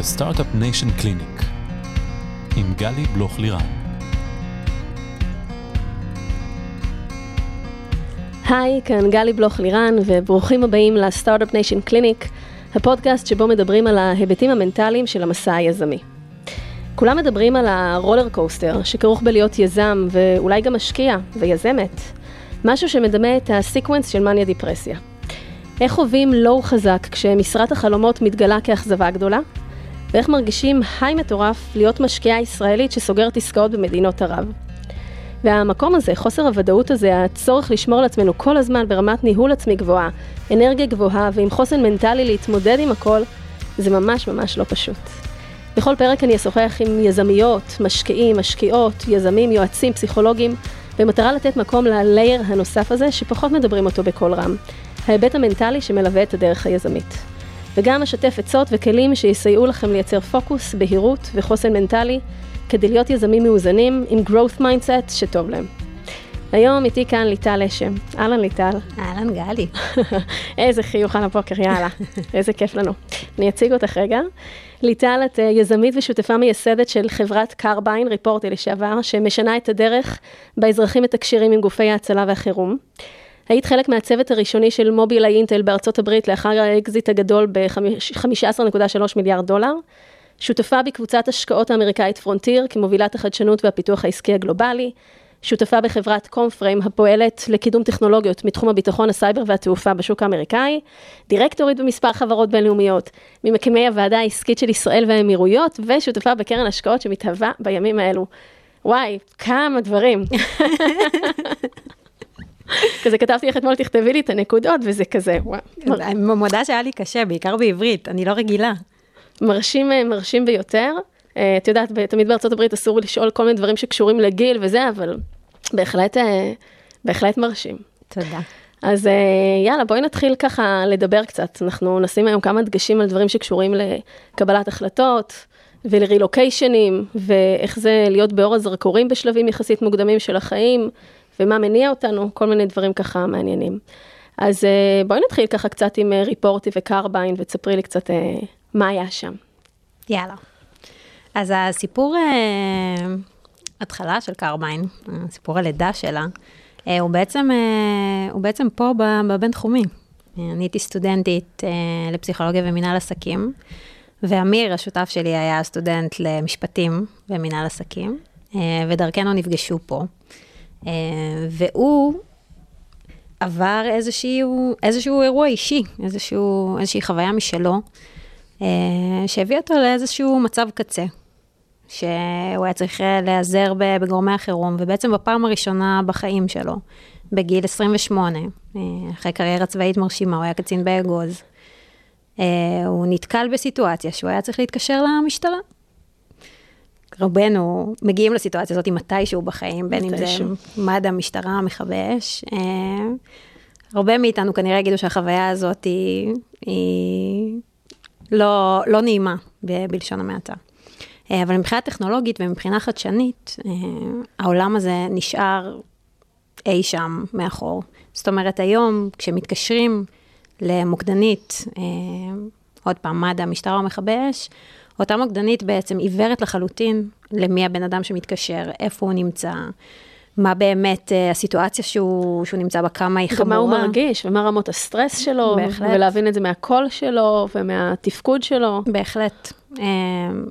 Startup Nation Clinic עם גלי בלוך לירן. היי, כאן גלי בלוך לירן, וברוכים הבאים ל Startup Nation Clinic, הפודקאסט שבו מדברים על ההיבטים המנטליים של המסע היזמי. כולם מדברים על ה roller coaster, שכרוך בלהיות יזם, ואולי גם משקיע, ויזמת. משהו שמדמה את ה sequence של מניה דיפרסיה. איך חווים לואו חזק כשמשרת החלומות מתגלה כאכזבה גדולה? ואיך מרגישים היי מטורף להיות משקיעה ישראלית שסוגרת עסקאות במדינות ערב? והמקום הזה, חוסר הוודאות הזה, הצורך לשמור על עצמנו כל הזמן ברמת ניהול עצמי גבוהה, אנרגיה גבוהה ועם חוסן מנטלי להתמודד עם הכל, זה ממש ממש לא פשוט. בכל פרק אני אשוחח עם יזמיות, משקיעים, משקיעות, יזמים, יועצים, פסיכולוגים, במטרה לתת מקום ל layer הנוסף הזה שפחות מדברים אותו בקול רם, ההיבט המנטלי שמלווה את הדרך היזמית. וגם אשתף עצות וכלים שיסייעו לכם לייצר פוקוס, בהירות וחוסן מנטלי כדי להיות יזמים מאוזנים עם growth mindset שטוב להם. היום איתי כאן ליטל לשם. אהלן ליטל. אהלן גלי. איזה חיוך על הבוקר, יאללה. איזה כיף לנו. אני אציג אותך רגע. ליטל, את אה, יזמית ושותפה מייסדת של חברת Carbyne, Reporty לשעבר, שמשנה את הדרך בה אזרחים מתקשרים עם גופי ההצלה והחירום. היית חלק מהצוות הראשוני של מובילאיי אינטל בארצות הברית לאחר האקזיט הגדול ב-15.3 מיליארד דולר. שותפה בקבוצת השקעות האמריקאית Frontier כמובילת החדשנות והפיתוח העסקי הגלובלי. שותפה בחברת Comframe הפועלת לקידום טכנולוגיות מתחום הביטחון, הסייבר והתעופה בשוק האמריקאי, דירקטורית במספר חברות בינלאומיות, ממקימי הוועדה העסקית של ישראל והאמירויות, ושותפה בקרן השקעות שמתהווה בימים האלו. וואי, כמה דברים. כזה כתבתי לך אתמול, תכתבי לי את הנקודות, וזה כזה, וואו. אני מודה שהיה לי קשה, בעיקר בעברית, אני לא רגילה. מרשים, אה, מרשים ביותר. אה, את יודעת, תמיד בארצות הברית אסור לשאול כל מיני דברים שקשורים לגיל וזה, אבל בהחלט, אה, בהחלט מרשים. תודה. אז יאללה, בואי נתחיל ככה לדבר קצת. אנחנו נשים היום כמה דגשים על דברים שקשורים לקבלת החלטות ולרילוקיישנים, ואיך זה להיות באור הזרקורים בשלבים יחסית מוקדמים של החיים, ומה מניע אותנו, כל מיני דברים ככה מעניינים. אז בואי נתחיל ככה קצת עם ריפורטי וקרביין, ותספרי לי קצת מה היה שם. יאללה. אז הסיפור, אה, התחלה של קרביין, סיפור הלידה שלה, אה, הוא בעצם, אה, הוא בעצם פה בבינתחומי. אני הייתי סטודנטית לפסיכולוגיה ומינהל עסקים, ואמיר, השותף שלי, היה סטודנט למשפטים ומינהל עסקים, ודרכנו נפגשו פה. והוא עבר איזשהו, איזשהו אירוע אישי, איזשהו, איזושהי חוויה משלו, אה, שהביא אותו לאיזשהו מצב קצה, שהוא היה צריך אה, להיעזר בגורמי החירום, ובעצם בפעם הראשונה בחיים שלו, בגיל 28, אה, אחרי קריירה צבאית מרשימה, הוא היה קצין באגוז, הוא נתקל בסיטואציה שהוא היה צריך להתקשר למשטרה. רובנו מגיעים לסיטואציה הזאת מתישהו בחיים, בין אם זה מד"א, משטרה, מכבי אש. הרבה מאיתנו כנראה יגידו שהחוויה הזאת היא, היא לא, לא נעימה, בלשון המעטה. אה, אבל מבחינה טכנולוגית ומבחינה חדשנית, אה, העולם הזה נשאר אי שם מאחור. זאת אומרת, היום כשמתקשרים למוקדנית, אה, עוד פעם, מד"א, משטרה או מכבי אש, אותה מוקדנית בעצם עיוורת לחלוטין למי הבן אדם שמתקשר, איפה הוא נמצא. מה באמת uh, הסיטואציה שהוא, שהוא נמצא בה, כמה היא חמורה. גם מה הוא מרגיש, ומה רמות הסטרס שלו, בהחלט. ולהבין את זה מהקול שלו, ומהתפקוד שלו. בהחלט. Uh,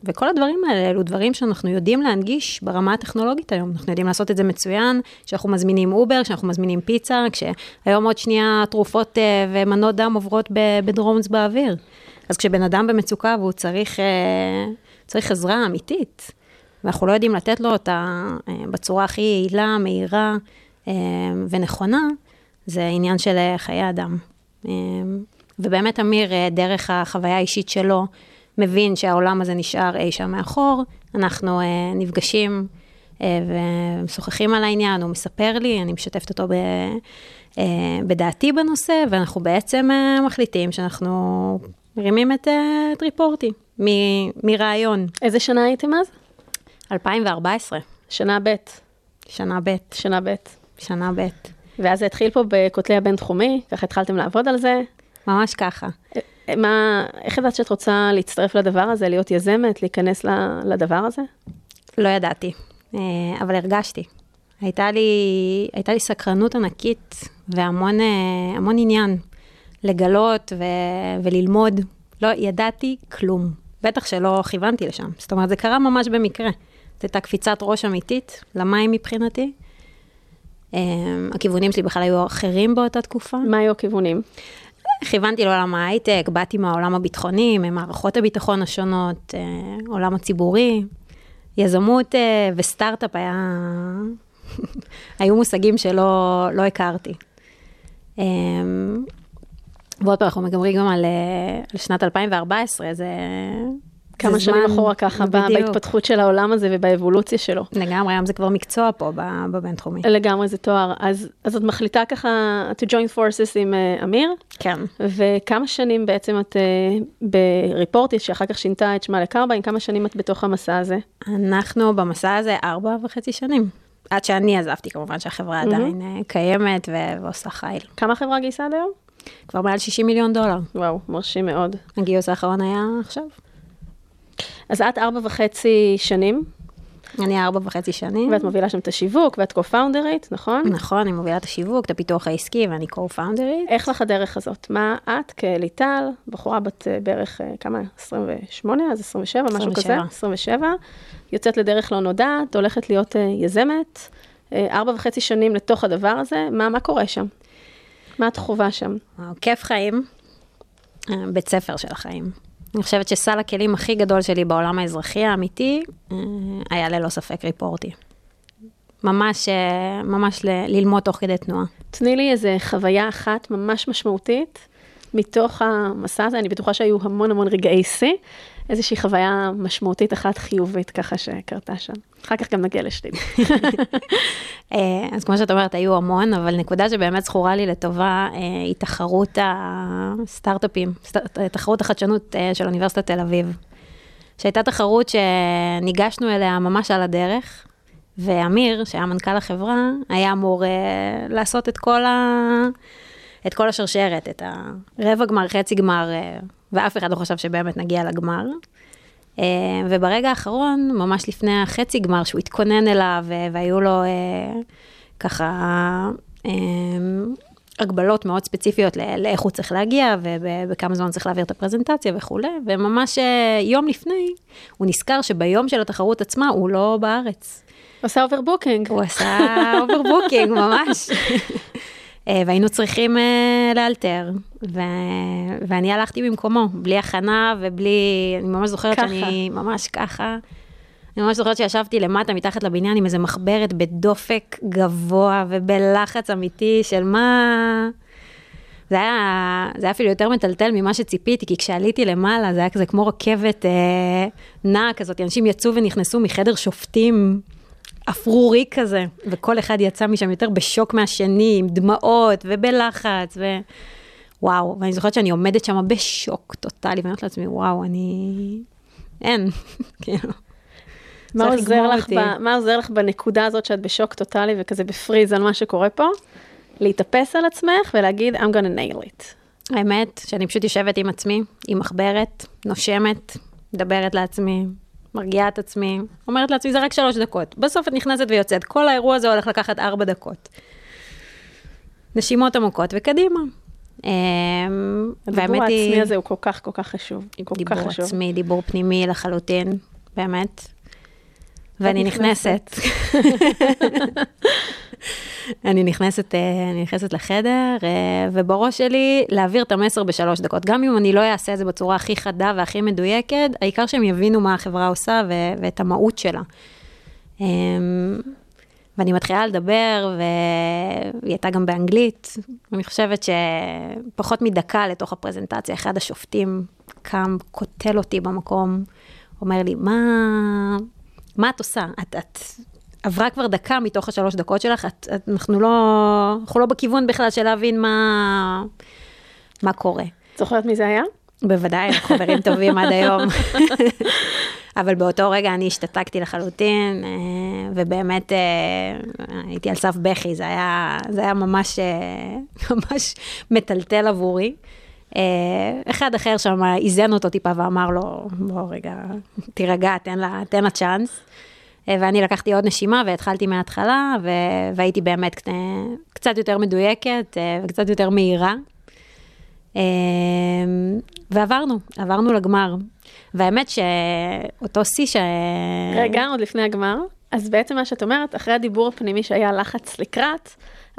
וכל הדברים האלה, אלו דברים שאנחנו יודעים להנגיש ברמה הטכנולוגית היום. אנחנו יודעים לעשות את זה מצוין, כשאנחנו מזמינים אובר, כשאנחנו מזמינים פיצה, כשהיום עוד שנייה תרופות uh, ומנות דם עוברות בדרונס באוויר. אז כשבן אדם במצוקה והוא צריך, uh, צריך עזרה אמיתית, ואנחנו לא יודעים לתת לו אותה אה, בצורה הכי יעילה, מהירה אה, ונכונה, זה עניין של אה, חיי אדם. ובאמת אמיר, דרך החוויה האישית שלו, מבין שהעולם הזה נשאר אי שם מאחור, אנחנו נפגשים ומשוחחים על העניין, הוא מספר לי, אני משתפת אותו ב... בדעתי בנושא, ואנחנו בעצם מחליטים שאנחנו מרימים את, את ריפורטי מרעיון. איזה שנה הייתם אז? 2014. שנה ב'. שנה ב'. שנה ב'. שנה ב'. ואז זה התחיל פה בכותלי הבינתחומי, ככה התחלתם לעבוד על זה. ממש ככה. מה, איך ידעת שאת רוצה להצטרף לדבר הזה, להיות יזמת, להיכנס לדבר הזה? לא ידעתי, אה, אבל הרגשתי. הייתה לי, הייתה לי סקרנות ענקית והמון אה, המון עניין לגלות ו, וללמוד. לא ידעתי כלום. בטח שלא כיוונתי לשם. זאת אומרת, זה קרה ממש במקרה. זו הייתה קפיצת ראש אמיתית למים מבחינתי. Um, הכיוונים שלי בכלל היו אחרים באותה תקופה. מה היו הכיוונים? כיוונתי לעולם ההייטק, באתי מהעולם הביטחוני, ממערכות הביטחון השונות, uh, עולם הציבורי. יזמות uh, וסטארט-אפ היה... היו מושגים שלא לא הכרתי. Um, ועוד פעם, אנחנו מדברים גם על, על שנת 2014, זה... כמה זה שנים אחורה ככה, בדיוק. בהתפתחות של העולם הזה ובאבולוציה שלו. לגמרי, היום זה כבר מקצוע פה בבינתחומי. לגמרי, זה תואר. אז, אז את מחליטה ככה to join forces עם uh, אמיר. כן. וכמה שנים בעצם את uh, בריפורטי, שאחר כך שינתה את שמה לקרביים, כמה שנים את בתוך המסע הזה? אנחנו במסע הזה ארבע וחצי שנים. עד שאני עזבתי, כמובן שהחברה mm-hmm. עדיין קיימת ועושה חייל. כמה החברה גייסה עד היום? כבר מעל 60 מיליון דולר. וואו, מרשים מאוד. הגיוס האחרון היה עכשיו. אז את ארבע וחצי שנים. אני ארבע וחצי שנים. ואת מובילה שם את השיווק, ואת co-founderית, נכון? נכון, אני מובילה את השיווק, את הפיתוח העסקי, ואני co-founderית. איך לך הדרך הזאת? מה את כליטל, בחורה בת אה, בערך, אה, כמה? 28, אז 27, 27. משהו כזה? 27. יוצאת לדרך לא נודעת, הולכת להיות אה, יזמת. ארבע וחצי שנים לתוך הדבר הזה, מה, מה קורה שם? מה את חווה שם? כיף חיים, בית ספר של החיים. אני חושבת שסל הכלים הכי גדול שלי בעולם האזרחי האמיתי אה, היה ללא ספק ריפורטי. ממש, אה, ממש ל- ללמוד תוך כדי תנועה. תני לי איזה חוויה אחת ממש משמעותית מתוך המסע הזה, אני בטוחה שהיו המון המון רגעי שיא, איזושהי חוויה משמעותית אחת חיובית ככה שקרתה שם. אחר כך גם נגיע לשתיל. אה, אז כמו שאת אומרת, היו המון, אבל נקודה שבאמת זכורה לי לטובה אה, היא תחרות הסטארט-אפים, תחרות החדשנות אה, של אוניברסיטת תל אביב. שהייתה תחרות שניגשנו אליה ממש על הדרך, ואמיר, שהיה מנכ"ל החברה, היה אמור לעשות את כל, ה... את כל השרשרת, את הרבע גמר, חצי גמר, ואף אחד לא חשב שבאמת נגיע לגמר. אה, וברגע האחרון, ממש לפני החצי גמר, שהוא התכונן אליו, והיו לו אה, ככה אה, הגבלות מאוד ספציפיות לאיך הוא צריך להגיע, ובכמה זמן צריך להעביר את הפרזנטציה וכולי, וממש יום לפני, הוא נזכר שביום של התחרות עצמה הוא לא בארץ. הוא עשה overbooking. הוא עשה overbooking, ממש. אה, והיינו צריכים אה, לאלתר, ו... ואני הלכתי במקומו, בלי הכנה ובלי, אני ממש זוכרת ככה. שאני ממש ככה. אני ממש זוכרת שישבתי למטה, מתחת לבניין, עם איזה מחברת בדופק גבוה ובלחץ אמיתי של מה... זה היה, זה היה אפילו יותר מטלטל ממה שציפיתי, כי כשעליתי למעלה זה היה כזה כמו רכבת אה, נעה כזאת, אנשים יצאו ונכנסו מחדר שופטים אפרורי כזה, וכל אחד יצא משם יותר בשוק מהשני, עם דמעות ובלחץ, ו... וואו, ואני זוכרת שאני עומדת שם בשוק טוטאלי, ואני אומרת לעצמי, וואו, אני... אין, כאילו. מה עוזר, לך ב, מה עוזר לך בנקודה הזאת שאת בשוק טוטאלי וכזה בפריז על מה שקורה פה? להתאפס על עצמך ולהגיד, I'm gonna nail it. האמת, שאני פשוט יושבת עם עצמי, עם מחברת, נושמת, מדברת לעצמי, מרגיעה את עצמי, אומרת לעצמי, זה רק שלוש דקות. בסוף את נכנסת ויוצאת, כל האירוע הזה הולך לקחת ארבע דקות. נשימות עמוקות וקדימה. אמ, הדיבור העצמי הזה הוא כל כך, כל כך חשוב. דיבור עצמי, דיבור פנימי לחלוטין, באמת. ואני נכנסת. אני נכנסת, אה, אני נכנסת לחדר, אה, ובראש שלי להעביר את המסר בשלוש דקות. גם אם אני לא אעשה את זה בצורה הכי חדה והכי מדויקת, העיקר שהם יבינו מה החברה עושה ו- ואת המהות שלה. אמ, ואני מתחילה לדבר, והיא הייתה גם באנגלית. אני חושבת שפחות מדקה לתוך הפרזנטציה, אחד השופטים קם, קוטל אותי במקום, אומר לי, מה, מה את עושה? את, את עברה כבר דקה מתוך השלוש דקות שלך, את, את, אנחנו, לא, אנחנו לא בכיוון בכלל של להבין מה, מה קורה. זוכרת מי זה היה? בוודאי, אנחנו חברים טובים עד היום. אבל באותו רגע אני השתתקתי לחלוטין, אה, ובאמת אה, הייתי על סף בכי, זה היה, זה היה ממש, אה, ממש מטלטל עבורי. אחד אחר שם איזן אותו טיפה ואמר לו, בוא רגע, תירגע, תן לה, תן לה צ'אנס. אה, ואני לקחתי עוד נשימה והתחלתי מההתחלה, ו... והייתי באמת קצת יותר מדויקת אה, וקצת יותר מהירה. אה, ועברנו, עברנו לגמר. והאמת שאותו שיא ש... רגע, עוד לפני הגמר. אז בעצם מה שאת אומרת, אחרי הדיבור הפנימי שהיה לחץ לקראת,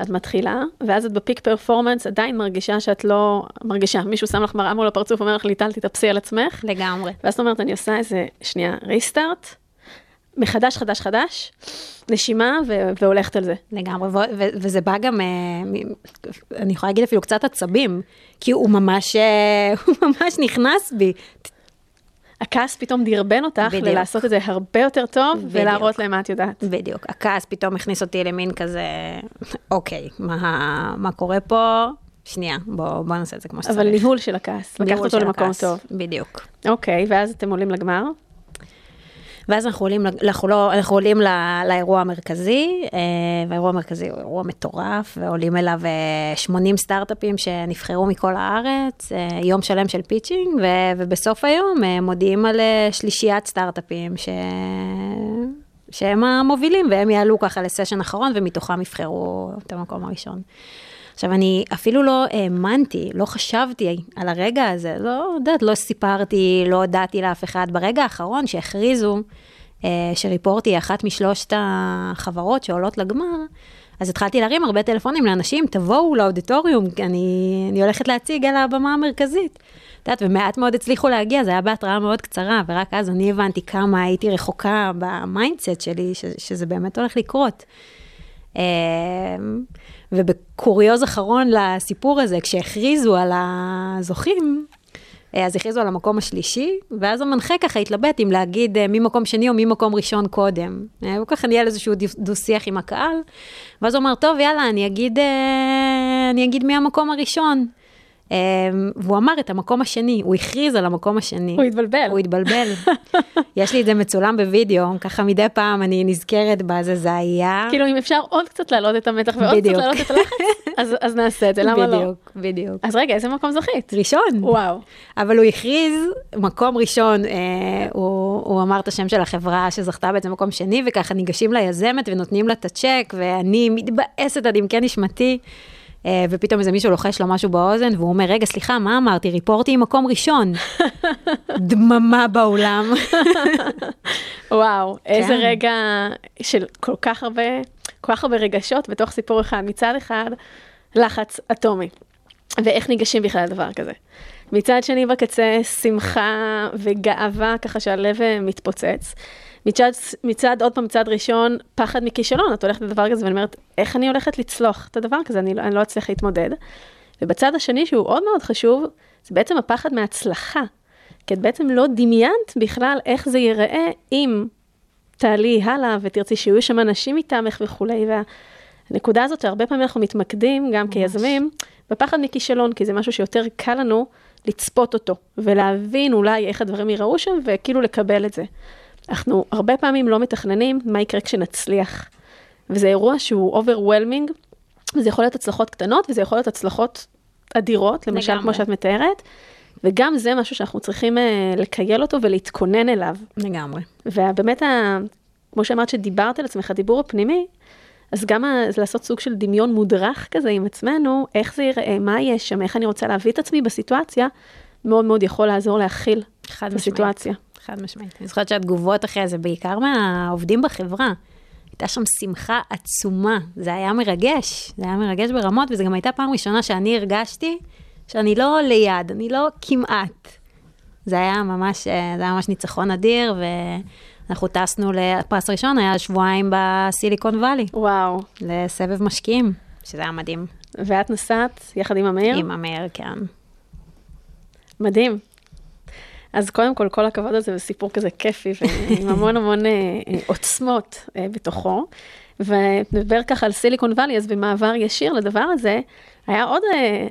את מתחילה, ואז את בפיק פרפורמנס עדיין מרגישה שאת לא מרגישה, מישהו שם לך מראה מול הפרצוף, אומר לך, ליטל, תתאפסי על עצמך. לגמרי. ואז את אומרת, אני עושה איזה, שנייה, ריסטארט, מחדש, חדש, חדש, נשימה, ו- והולכת על זה. לגמרי, ו- ו- וזה בא גם, אה, אני יכולה להגיד אפילו קצת עצבים, כי הוא ממש, אה, הוא ממש נכנס בי. הכעס פתאום דרבן אותך בדיוק. ללעשות את זה הרבה יותר טוב, בדיוק. ולהראות להם מה את יודעת. בדיוק, הכעס פתאום הכניס אותי למין כזה, אוקיי, מה, מה קורה פה? שנייה, בוא, בוא נעשה את זה כמו שצריך. אבל ניהול של הכעס, לקחת אותו למקום הכעס, טוב. בדיוק. אוקיי, ואז אתם עולים לגמר. ואז אנחנו עולים, אנחנו לא, אנחנו עולים ל- לאירוע המרכזי, אה, והאירוע המרכזי הוא אירוע מטורף, ועולים אליו אה, 80 סטארט-אפים שנבחרו מכל הארץ, אה, יום שלם של pitching, ו- ובסוף היום אה, מודיעים על אה, שלישיית סטארט-אפים ש... שהם המובילים, והם יעלו ככה לסשן אחרון, ומתוכם יבחרו את המקום הראשון. עכשיו, אני אפילו לא האמנתי, לא חשבתי על הרגע הזה, לא יודעת, לא סיפרתי, לא הודעתי לאף אחד. ברגע האחרון שהכריזו אה, ש Reporty היא אחת משלושת החברות שעולות לגמר, אז התחלתי להרים הרבה טלפונים לאנשים, תבואו לאודיטוריום, אני, אני הולכת להציג על הבמה המרכזית. את יודעת, ומעט מאוד הצליחו להגיע, זה היה בהתראה מאוד קצרה, ורק אז אני הבנתי כמה הייתי רחוקה ב mindset שלי, ש, שזה באמת הולך לקרות. אה, ובקוריוז אחרון לסיפור הזה, כשהכריזו על הזוכים, אה, אז הכריזו על המקום השלישי, ואז המנחה ככה התלבט אם להגיד אה, ממקום שני או ממקום ראשון קודם. אה, הוא ככה ניהל איזשהו דו- דו-שיח עם הקהל, ואז הוא אמר, טוב, יאללה, אני אגיד, אני אגיד מי המקום הראשון. אה, והוא אמר את המקום השני, הוא הכריז על המקום השני. הוא התבלבל. הוא התבלבל. יש לי את זה מצולם בווידאו, ככה מדי פעם אני נזכרת בזה, זה היה... כאילו, אם אפשר עוד קצת להעלות את המתח ועוד קצת. להעלות את הלחץ, אז- אז נעשה את זה, למה לא? בדיוק, בדיוק. אז רגע, איזה מקום זכית? ראשון. וואו. אבל הוא הכריז, מקום ראשון, אה, הוא, הוא אמר את השם של החברה שזכתה בעצם מקום שני, וככה ניגשים ליזמת ונותנים לה את הצ'ק, ואני מתבאסת עד עמקי נשמתי, ופתאום איזה מישהו לוחש לו משהו באוזן, והוא אומר, רגע, סליחה, מה אמרתי? ריפורטי מקום ראשון. דממה באולם. וואו, איזה כן. רגע של כל כך הרבה, כל כך הרבה רגשות בתוך סיפור אחד. מצד אחד, לחץ אטומי, ואיך ניגשים בכלל לדבר כזה. מצד שני, בקצה, שמחה וגאווה, ככה שהלב אה, מתפוצץ. מצד, מצד, עוד פעם, מצד ראשון, פחד מכישלון, את הולכת לדבר כזה ואני אומרת, איך אני הולכת לצלוח את הדבר כזה, אני, לא- אני לא אצליח להתמודד. ובצד השני, שהוא עוד מאוד חשוב, זה בעצם הפחד מהצלחה. כי את בעצם לא דמיינת בכלל איך זה ייראה אם תעלי הלאה ותרצי שיהיו שם אנשים איתמך וכולי. והנקודה הזאת שהרבה פעמים אנחנו מתמקדים, גם כיזמים, בפחד מכישלון, כי זה משהו שיותר קל לנו לצפות אותו, ולהבין אולי איך הדברים ייראו שם, וכאילו לקבל את זה. אנחנו הרבה פעמים לא מתכננים מה יקרה כשנצליח. וזה אירוע שהוא overwhelming, וזה יכול להיות הצלחות קטנות, וזה יכול להיות הצלחות אדירות, למשל, לגמרי. כמו שאת מתארת. וגם זה משהו שאנחנו צריכים uh, לקייל אותו ולהתכונן אליו. לגמרי. ובאמת, ה... כמו שאמרת שדיברת על עצמך, הדיבור הפנימי, אז גם ה... לעשות סוג של דמיון מודרך כזה עם עצמנו, איך זה ייראה, מה יש שם, איך אני רוצה להביא את עצמי בסיטואציה, מאוד מאוד יכול לעזור להכיל את. הסיטואציה. חד משמעית. אני זוכרת שהתגובות אחרי זה, בעיקר מהעובדים בחברה, הייתה שם שמחה עצומה. זה היה מרגש, זה היה מרגש ברמות, וזו גם הייתה פעם ראשונה שאני הרגשתי שאני לא ליד, אני לא כמעט. זה היה ממש, אה, זה היה ממש ניצחון אדיר, ואנחנו טסנו לפרס ראשון, היה שבועיים בסיליקון וואלי, וואו. לסבב משקיעים, שזה היה מדהים. ואת נסעת יחד עם המאיר? עם המאיר, כן. מדהים. אז קודם כל, כל הכבוד הזה, זה סיפור כזה כיפי ועם המון המון אה, אה, עוצמות אה, בתוכו. ונדבר ככה על סיליקון וואלי, אז במעבר ישיר לדבר הזה, היה עוד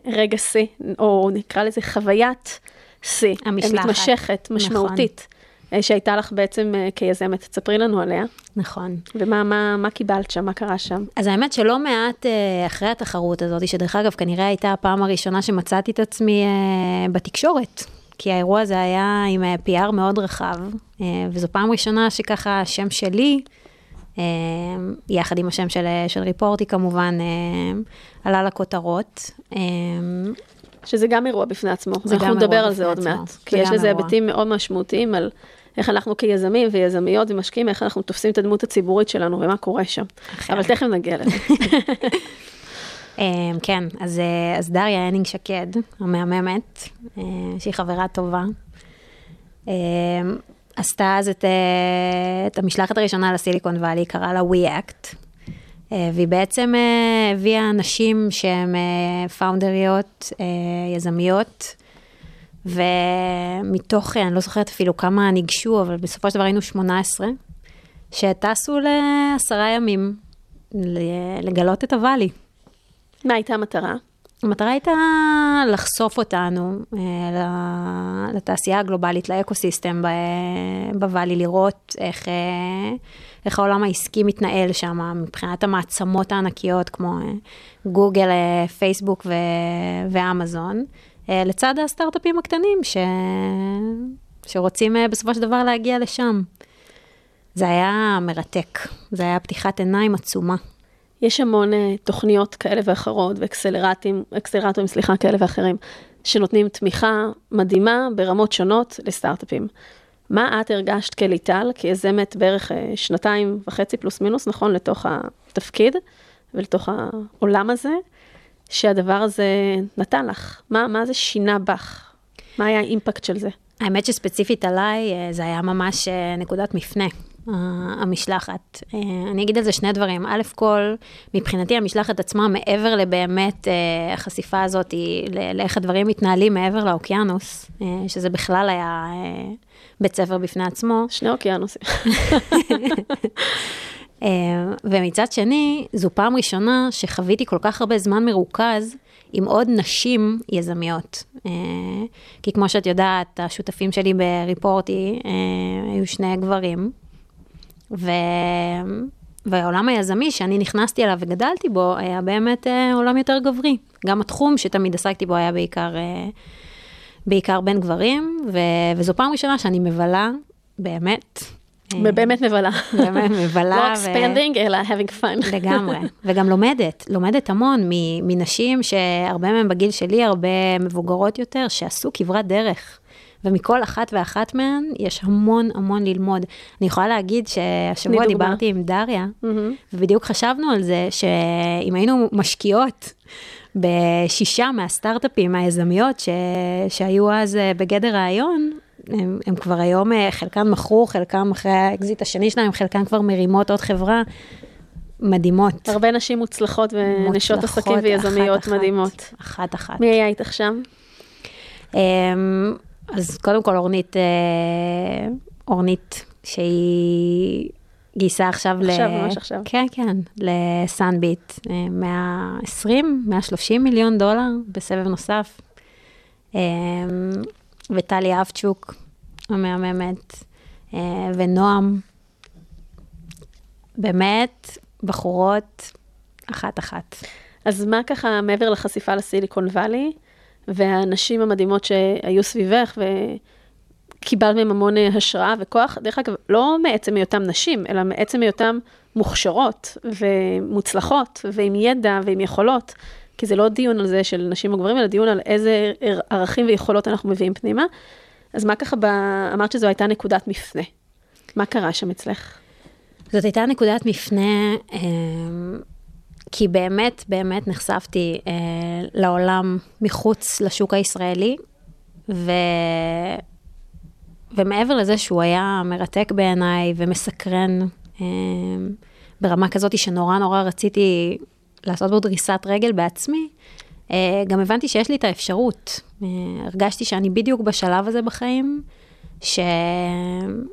רגע שיא, או נקרא לזה חוויית שיא. המשלחת. מתמשכת, נכון. משמעותית. אה, שהייתה לך בעצם כיזמת. תספרי לנו עליה, נכון. ומה מה, מה קיבלת שם, מה קרה שם. אז האמת שלא מעט אחרי התחרות הזאת, שדרך אגב כנראה הייתה הפעם הראשונה שמצאתי את עצמי בתקשורת, כי האירוע הזה היה עם אה, PR מאוד רחב, אה, וזו פעם ראשונה שככה השם שלי, אה, יחד עם השם של, של ריפורטי כמובן, עלה לכותרות. שזה גם אירוע בפני עצמו, אנחנו נדבר על זה עוד עצמו. מעט. כי יש גם לזה. היבטים מאוד משמעותיים על איך אנחנו כיזמים ויזמיות ומשקיעים, איך אנחנו תופסים את הדמות הציבורית שלנו ומה קורה שם. אחרת. אבל תכף נגיע לזה. אה, כן, אז, אה, אז דריה הנינג שקד, המהממת, אה, שהיא חברה טובה, אה, עשתה אז את, אה, את המשלחת הראשונה לסיליקון וואלי, קראה לה WeAct, אה, והיא בעצם אה, הביאה נשים שהן פאונדריות, יזמיות, ומתוך, אני לא זוכרת אפילו כמה ניגשו, אבל בסופו של דבר היינו 18, שטסו לעשרה ימים לגלות את הוואלי. מה הייתה המטרה? המטרה הייתה לחשוף אותנו אה, לתעשייה הגלובלית, לאקוסיסטם בוואלי, לראות איך, אה, איך העולם העסקי מתנהל שם מבחינת המעצמות הענקיות כמו אה, גוגל, אה, פייסבוק ו- ואמזון, אה, לצד הסטארט-אפים הקטנים ש... שרוצים אה, בסופו של דבר להגיע לשם. זה היה מרתק, זה היה פתיחת עיניים עצומה. יש המון אה, תוכניות כאלה ואחרות ואקסלרטים, אקסלרטורים, סליחה, כאלה ואחרים, שנותנים תמיכה מדהימה ברמות שונות לסטארט-אפים. מה את הרגשת כליטל, כיזמת בערך אה, שנתיים וחצי פלוס מינוס, נכון, לתוך התפקיד ולתוך העולם הזה, שהדבר הזה נתן לך? מה, מה זה שינה בך? מה היה האימפקט של זה? האמת שספציפית עליי, אה, זה היה ממש נקודת מפנה, המשלחת. אה, אני אגיד על זה שני דברים. א' כל, מבחינתי המשלחת עצמה, מעבר לבאמת אה, החשיפה הזאת, היא לאיך הדברים מתנהלים מעבר לאוקיינוס, אה, שזה בכלל היה בית ספר בפני עצמו. שני אוקיינוסים. ומצד שני, זו פעם ראשונה שחוויתי כל כך הרבה זמן מרוכז עם עוד נשים יזמיות. כי כמו שאת יודעת, השותפים שלי ב Reporty היו שני גברים, ו... והעולם היזמי שאני נכנסתי אליו וגדלתי בו, היה באמת אה, עולם יותר גברי. גם התחום שתמיד עסקתי בו היה בעיקר, אה, בעיקר בין גברים, ו... וזו פעם ראשונה שאני מבלה, באמת. אה, ובאמת מבלה. באמת מבלה. לא רק spending, אלא having fun. לגמרי, וגם לומדת, לומדת המון מנשים שהרבה מהן בגיל שלי, הרבה מבוגרות יותר, שעשו כברת דרך. ומכל אחת ואחת מהן יש המון המון ללמוד. אני יכולה להגיד שהשבוע תני דוגמה. דיברתי עם דריה, מהמם. ובדיוק חשבנו על זה שאם היינו משקיעות בשישה מהסטארט-אפים היזמיות ש... שהיו אז אה, בגדר רעיון, הם, הם כבר היום, אה, חלקן מכרו, חלקם אחרי האקזיט השני שלהם, חלקן כבר מרימות עוד חברה. מדהימות. הרבה נשים מוצלחות ונשות מוצלחות, עסקים ויזמיות אחת-אחת. מדהימות. אחת-אחת. מי היה איתך שם? אמ, אז קודם כל אורנית, אה, אורנית שהיא גייסה עכשיו ל... עכשיו, ממש עכשיו. כן, כן, לסאנביט, אה, 120, 130 מיליון דולר בסבב נוסף. אמ, וטלי אבצ'וק המהממת, אה, ונועם, באמת בחורות אחת-אחת. אז מה ככה, מעבר לחשיפה לסיליקון וואלי, והנשים המדהימות שהיו סביבך, וקיבלת מהם המון אה, השראה וכוח, דרך אגב, לא מעצם היותם נשים, אלא מעצם היותם מוכשרות ומוצלחות, ועם ידע ועם יכולות, כי זה לא דיון על זה של נשים או גברים, אלא דיון על איזה ערכים ויכולות אנחנו מביאים פנימה. אז מה ככה, ב... אמרת שזו הייתה נקודת מפנה. מה קרה שם אצלך? זאת הייתה נקודת מפנה, אה, כי באמת, באמת נחשפתי אה, לעולם מחוץ לשוק הישראלי, ו... ומעבר לזה שהוא היה מרתק בעיניי ומסקרן, אה, ברמה כזאת שנורא נורא רציתי לעשות בו דריסת רגל בעצמי, אה, גם הבנתי שיש לי את האפשרות. אה, הרגשתי שאני בדיוק בשלב הזה בחיים, ש...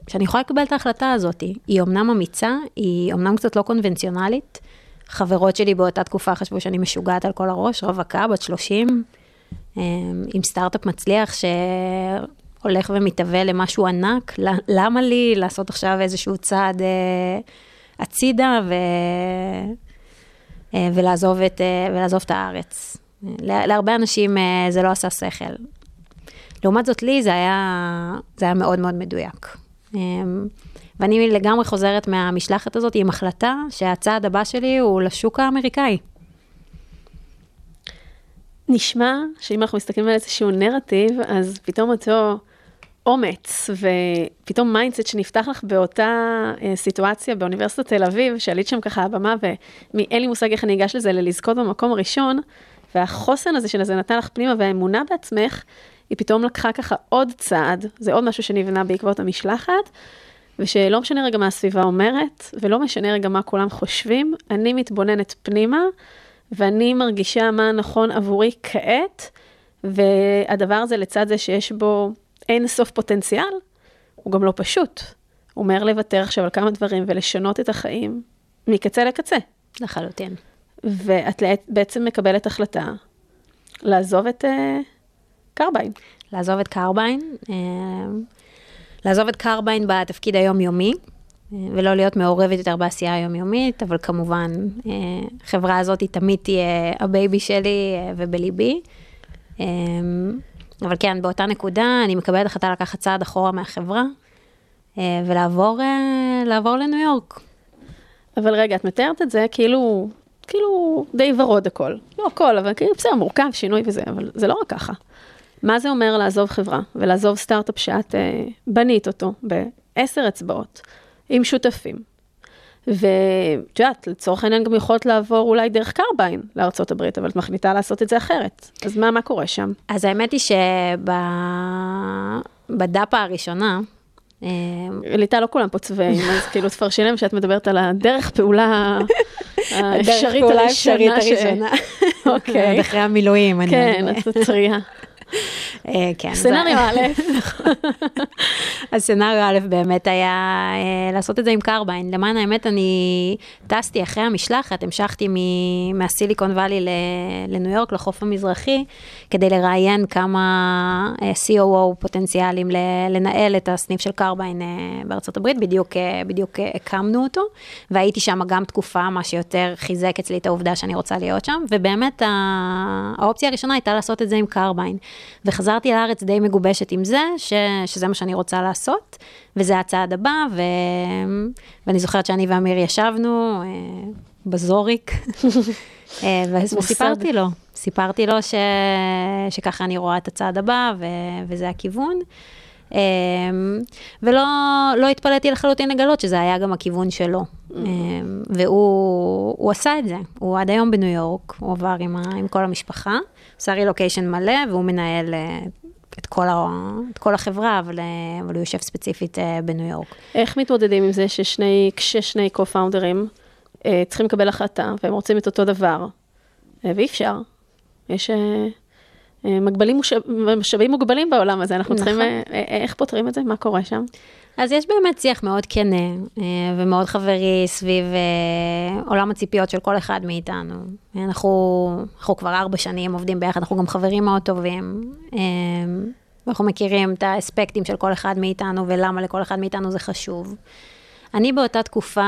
שאני יכולה לקבל את ההחלטה הזאת. היא אומנם אמיצה, היא אומנם קצת לא קונבנציונלית. חברות שלי באותה תקופה חשבו שאני משוגעת על כל הראש, רווקה, בת 30, אה, עם סטארט-אפ מצליח הולך ומתהווה למשהו ענק, למה לי לעשות עכשיו איזשהו צעד אה, הצידה ו... אה, ולעזוב, את, ולעזוב את הארץ. להרבה אנשים זה לא עשה שכל. לעומת זאת, לי זה היה, זה היה מאוד מאוד מדויק. ואני לגמרי חוזרת מהמשלחת הזאת עם החלטה שהצעד הבא שלי הוא לשוק האמריקאי. נשמע שאם אנחנו מסתכלים על איזשהו נרטיב, אז פתאום אותו אומץ ופתאום mindset שנפתח לך באותה אה, סיטואציה באוניברסיטת תל אביב, שעלית שם ככה הבמה ואין לי מושג איך אני אגש לזה, ללזכות במקום הראשון, והחוסן הזה של זה נתן לך פנימה והאמונה בעצמך, היא פתאום לקחה ככה עוד צעד, זה עוד משהו שנבנה בעקבות המשלחת, ושלא משנה רגע מה הסביבה אומרת, ולא משנה רגע מה כולם חושבים, אני מתבוננת פנימה, ואני מרגישה מה נכון עבורי כעת, והדבר הזה לצד זה שיש בו אין סוף פוטנציאל, הוא גם לא פשוט. הוא אומר לוותר עכשיו על כמה דברים ולשנות את החיים מקצה לקצה. לחלוטין. ואת בעצם מקבלת החלטה לעזוב את uh, קרביין. לעזוב את קרביין, uh, לעזוב את קרביין בתפקיד היומיומי, uh, ולא להיות מעורבת יותר בעשייה היומיומית, אבל כמובן, uh, החברה הזאת היא תמיד תהיה הבייבי שלי אה, ובליבי. אה, אבל כן, באותה נקודה אני מקבלת החלטה לקחת צעד אחורה מהחברה ולעבור לניו יורק. אבל רגע, את מתארת את זה כאילו כאילו די ורוד הכל. לא הכל, אבל כאילו בסדר, מורכב, שינוי וזה, אבל זה לא רק ככה. מה זה אומר לעזוב חברה ולעזוב סטארט-אפ שאת אה, בנית אותו בעשר אצבעות, עם שותפים. ואת יודעת, לצורך העניין גם יכולת לעבור אולי דרך קרביין לארה"ב, אבל את מחליטה לעשות את זה אחרת. אז מה, מה קורה שם? אז האמת היא שבדאפה הראשונה, ליטה, לא כולם פה צבעים, אז כאילו תפרשי להם שאת מדברת על הדרך פעולה האפשרית הראשונה. אוקיי. אחרי המילואים. כן, את טריה. אה, כן. סצנריו א'. הסצנריו א' באמת היה אה, לעשות את זה עם קרביין. למען האמת, אני טסתי אחרי המשלחת, המשכתי מהסיליקון וואלי לניו יורק, לחוף המזרחי, כדי לראיין כמה אה, COO פוטנציאליים לנהל את הסניף של קרביין בארצות הברית, בדיוק, בדיוק הקמנו אותו, והייתי שם גם תקופה, מה שיותר חיזק אצלי את העובדה שאני רוצה להיות שם, ובאמת האופציה הראשונה הייתה לעשות את זה עם קרביין. וחזרתי לארץ די מגובשת עם זה, ש, שזה מה שאני רוצה לעשות, וזה הצעד הבא, ו, ואני זוכרת שאני ואמיר ישבנו אה, בזוריק, אה, וסיפרתי לו, סיפרתי לו ש, שככה אני רואה את הצעד הבא, ו, וזה הכיוון. Um, ולא לא התפלאתי לחלוטין לגלות שזה היה גם הכיוון שלו. Um, והוא עשה את זה, הוא עד היום בניו יורק, הוא עבר עם, ה, עם כל המשפחה, עושה רילוקיישן מלא, והוא מנהל uh, את כל, ה, את כל החברה, אבל, uh, אבל הוא יושב ספציפית uh, בניו יורק. איך מתמודדים עם זה ששני, כששני uh, צריכים לקבל החלטה, והם רוצים את אותו דבר, ואי אפשר. יש... מגבלים, משאבים מוגבלים בעולם הזה, אנחנו נכון. צריכים, אה, אה, איך פותרים את זה? מה קורה שם? אז יש באמת שיח מאוד כנה ומאוד חברי סביב עולם הציפיות של כל אחד מאיתנו. אנחנו, אנחנו כבר ארבע שנים עובדים ביחד, אנחנו גם חברים מאוד טובים. אנחנו מכירים את האספקטים של כל אחד מאיתנו ולמה לכל אחד מאיתנו זה חשוב. אני באותה תקופה,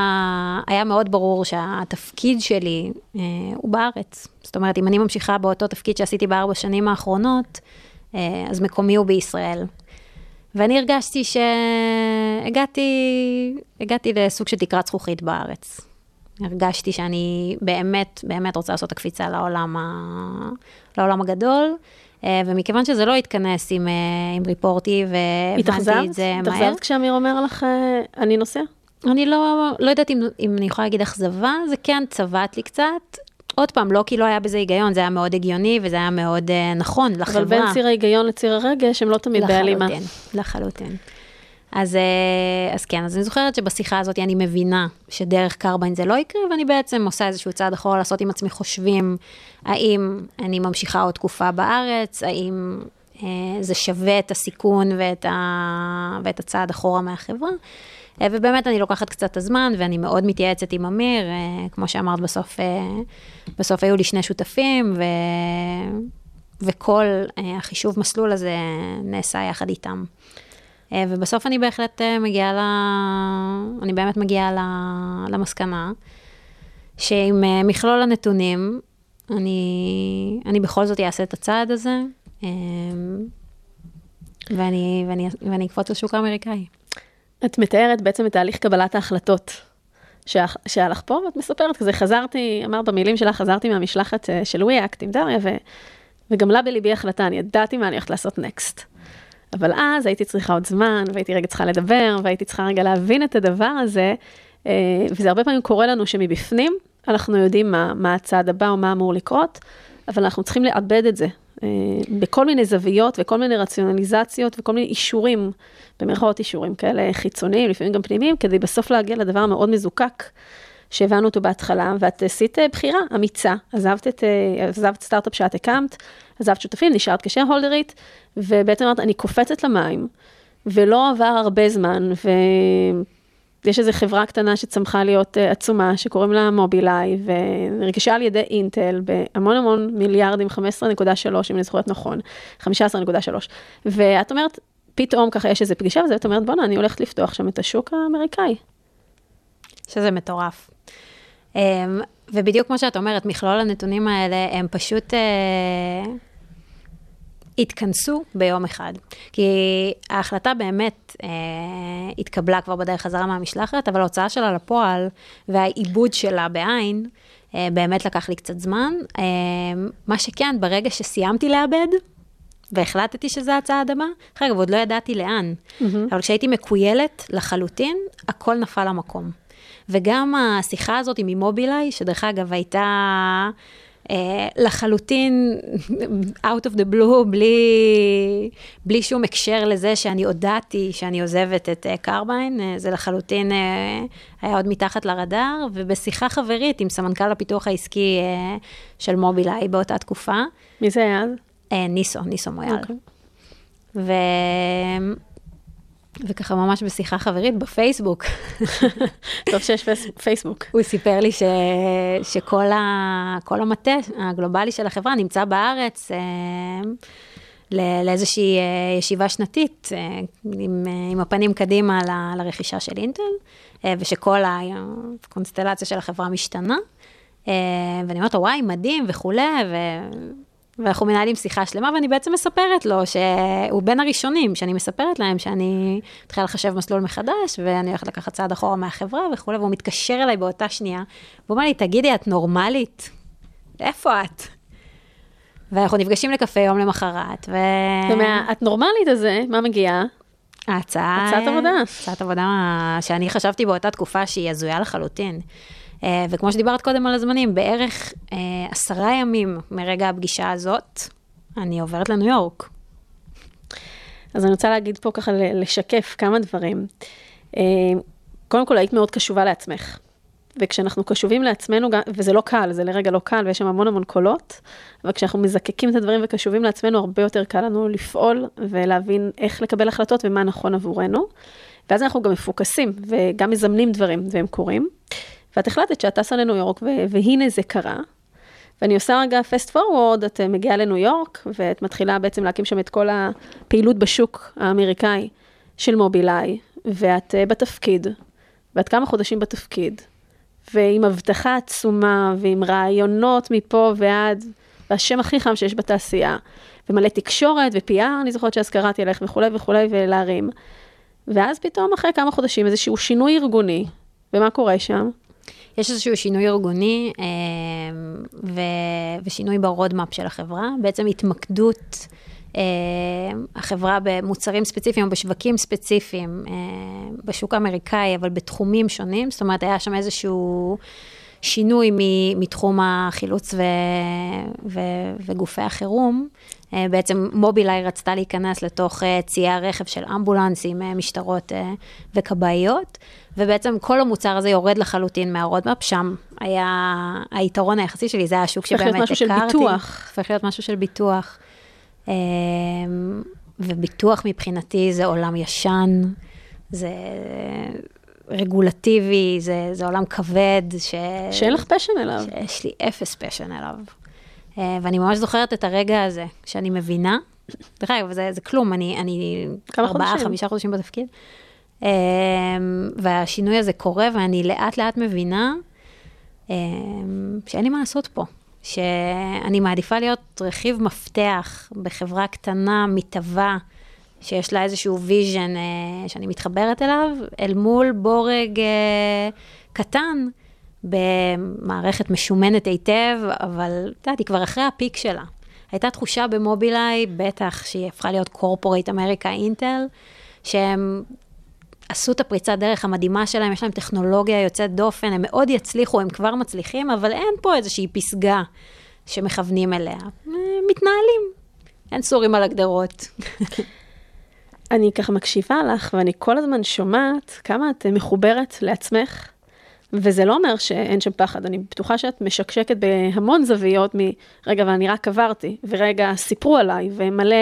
היה מאוד ברור שהתפקיד שלי אה, הוא בארץ. זאת אומרת, אם אני ממשיכה באותו תפקיד שעשיתי בארבע שנים האחרונות, אה, אז מקומי הוא בישראל. ואני הרגשתי שהגעתי הגעתי לסוג של תקרת זכוכית בארץ. הרגשתי שאני באמת, באמת רוצה לעשות את הקפיצה לעולם, ה... לעולם הגדול. אה, ומכיוון שזה לא התכנס עם, אה, עם ריפורטי, והבנתי את זה מהר. התאכזבת כשאמיר אומר לך, אה, אני נוסע? אני לא, לא יודעת אם, אם אני יכולה להגיד אכזבה, זה כן צבט לי קצת. עוד פעם, לא כי לא היה בזה היגיון, זה היה מאוד הגיוני וזה היה מאוד uh, נכון לחברה. אבל בין ציר ההיגיון לציר הרגש, הם לא תמיד בהלימה. לחלוטין, לחלוטין. אז, uh, אז כן, אז אני זוכרת שבשיחה הזאת אני מבינה שדרך קרביין זה לא יקרה, ואני בעצם עושה איזשהו צעד אחורה לעשות עם עצמי חושבים, האם אני ממשיכה עוד תקופה בארץ, האם uh, זה שווה את הסיכון ואת, ה, ואת הצעד אחורה מהחברה. אה, ובאמת אני לוקחת קצת את הזמן, ואני מאוד מתייעצת עם אמיר, אה, כמו שאמרת, בסוף, אה, בסוף היו לי שני שותפים, ו... וכל החישוב מסלול הזה נעשה יחד איתם. ובסוף אני בהחלט מגיעה ל... אני באמת מגיעה ל... למסקנה שעם מכלול הנתונים, אני, אני בכל זאת אעשה את הצעד הזה, ואני, ואני, ואני אקפוץ לשוק האמריקאי. את מתארת בעצם את תהליך קבלת ההחלטות שהיה לך פה, ואת מספרת, כזה חזרתי, אמרת במילים שלך, חזרתי מהמשלחת אה, של WeAct עם דריה, ו, וגם לה בליבי החלטה, אני ידעתי מה אני הולכת לעשות נקסט. אבל אז הייתי צריכה עוד זמן, והייתי רגע צריכה לדבר, והייתי צריכה רגע להבין את הדבר הזה, אה, וזה הרבה פעמים קורה לנו שמבפנים, אנחנו יודעים מה, מה הצעד הבא או מה אמור לקרות, אבל אנחנו צריכים לעבד את זה בכל מיני זוויות וכל מיני רציונליזציות וכל מיני אישורים, במרכאות אישורים כאלה חיצוניים, לפעמים גם פנימיים, כדי בסוף להגיע לדבר המאוד מזוקק. שהבנו אותו בהתחלה, ואת עשית אה, בחירה אמיצה, עזבת, את, אה, עזבת סטארט-אפ שאת הקמת, עזבת שותפים, נשארת כשיר הולדרית, ובעצם אמרת, אני קופצת למים, ולא עבר הרבה זמן, ויש איזו חברה קטנה שצמחה להיות uh, עצומה, שקוראים לה מובילאיי, ונרכשה על ידי אינטל בהמון המון מיליארדים, 15.3, אם אני זוכרת נכון, 15.3. ואת אומרת, פתאום ככה יש איזו פגישה, ואת אומרת, בואנה, אני הולכת לפתוח שם את השוק האמריקאי. שזה מטורף. Um, ובדיוק כמו שאת אומרת, מכלול הנתונים האלה הם פשוט uh, התכנסו ביום אחד. כי ההחלטה באמת uh, התקבלה כבר בדרך חזרה מהמשלחת, אבל ההוצאה שלה לפועל והעיבוד שלה בעין, uh, באמת לקח לי קצת זמן. Uh, מה שכן, ברגע שסיימתי לאבד, והחלטתי שזה הצעד הבא, אחר כך עוד לא ידעתי לאן. Mm-hmm. אבל כשהייתי מקוילת לחלוטין, הכל נפל למקום. וגם השיחה הזאת עם מובילאיי, שדרך אגב הייתה אה, לחלוטין out of the blue, בלי, בלי שום הקשר לזה שאני הודעתי שאני עוזבת את אה, קרביין, אה, זה לחלוטין אה, היה עוד מתחת לרדאר, ובשיחה חברית עם סמנכ"ל הפיתוח העסקי אה, של מובילאיי באותה תקופה. מי זה היה אז? אה, ניסו, ניסו מויאל. אוקיי. ו... וככה ממש בשיחה חברית בפייסבוק, טוב שיש פייס- פייסבוק. הוא סיפר לי ש... שכל ה... המטה הגלובלי של החברה נמצא בארץ אה, לאיזושהי אה, ישיבה שנתית אה, עם, אה, עם הפנים קדימה ל- לרכישה של אינטל, אה, ושכל הקונסטלציה של החברה משתנה. אה, ואני אומרת לו, וואי, מדהים וכולי, ו... ואנחנו מנהלים שיחה שלמה, ואני בעצם מספרת לו שהוא בין הראשונים, שאני מספרת להם שאני מתחילה לחשב מסלול מחדש, ואני הולכת לקחת צעד אחורה מהחברה וכולי, והוא מתקשר אליי באותה שנייה, והוא אומר לי, תגידי, את נורמלית? איפה את? ואנחנו נפגשים לקפה יום למחרת, ו... ומה-את נורמלית הזה, מה מגיע? ההצעה... הצעת עבודה. הצעת עבודה שאני חשבתי באותה תקופה שהיא הזויה לחלוטין. אה, וכמו שדיברת קודם על הזמנים, בערך אה, עשרה ימים מרגע הפגישה הזאת, אני עוברת לניו יורק. אז אני רוצה להגיד פה ככה, לשקף כמה דברים. אה, קודם כל, היית מאוד קשובה לעצמך. וכשאנחנו קשובים לעצמנו, וזה לא קל, זה לרגע לא קל, ויש שם המון המון קולות, אבל כשאנחנו מזקקים את הדברים וקשובים לעצמנו, הרבה יותר קל לנו לפעול ולהבין איך לקבל החלטות ומה נכון עבורנו. ואז אנחנו גם מפוקסים וגם מזמנים דברים והם קורים. ואת החלטת שאת טסה לניו יורק, והנה זה קרה. ואני עושה רגע fast forward, את אה, מגיעה לניו יורק, ואת מתחילה בעצם להקים שם את כל הפעילות בשוק האמריקאי של מובילאיי, ואת אה, בתפקיד, ואת כמה חודשים בתפקיד, ועם הבטחה עצומה, ועם רעיונות מפה ועד, והשם הכי חם שיש בתעשייה, ומלא תקשורת ו-PR, אני זוכרת שאז קראתי עליך וכולי וכולי, ולהרים. ואז פתאום אחרי כמה חודשים איזשהו שינוי ארגוני, ומה קורה שם? יש איזשהו שינוי ארגוני אה, ו... ושינוי ברודמאפ של החברה, בעצם התמקדות אה, החברה במוצרים ספציפיים או בשווקים ספציפיים אה, בשוק האמריקאי, אבל בתחומים שונים, זאת אומרת, היה שם איזשהו שינוי מתחום החילוץ ו... ו... וגופי החירום. אה, בעצם מובילאיי רצתה להיכנס לתוך אה, ציי הרכב של אמבולנסים, אה, משטרות וכבאיות, ובעצם כל המוצר הזה יורד לחלוטין מהרודמאפ, שם היה היתרון היחסי שלי, זה היה השוק הופך להיות שבאמת משהו של הכרתי. ביטוח. הופך להיות משהו של ביטוח. וביטוח מבחינתי זה עולם ישן, זה רגולטיבי, זה, זה עולם כבד, ש... שאין לך פשן אליו. שיש לי אפס פשן אליו. אה, ואני ממש זוכרת את הרגע הזה, שאני מבינה, דרך אגב, זה, זה כלום, אני, אני ארבעה, חודשים. חמישה חודשים בתפקיד. אה, והשינוי הזה קורה, ואני לאט לאט מבינה אה, שאין לי מה לעשות פה. שאני מעדיפה להיות רכיב מפתח בחברה קטנה, מתהווה, שיש לה איזשהו vision שאני מתחברת אליו, אל מול בורג קטן במערכת משומנת היטב, אבל את יודעת, היא כבר אחרי ה peak שלה. הייתה תחושה ב Mobileye, בטח שהיא הפכה להיות corporate America Intel, שהם עשו את הפריצת דרך המדהימה שלהם, יש להם טכנולוגיה יוצאת דופן, הם מאוד יצליחו, הם כבר מצליחים, אבל אין פה איזושהי פסגה שמכוונים אליה. מתנהלים, אין סורים על הגדרות. אני ככה מקשיבה לך, ואני כל הזמן שומעת כמה את מחוברת לעצמך, וזה לא אומר שאין שם פחד, אני בטוחה שאת משקשקת בהמון זוויות מרגע, ואני רק עברתי, ורגע, סיפרו עליי, ומלא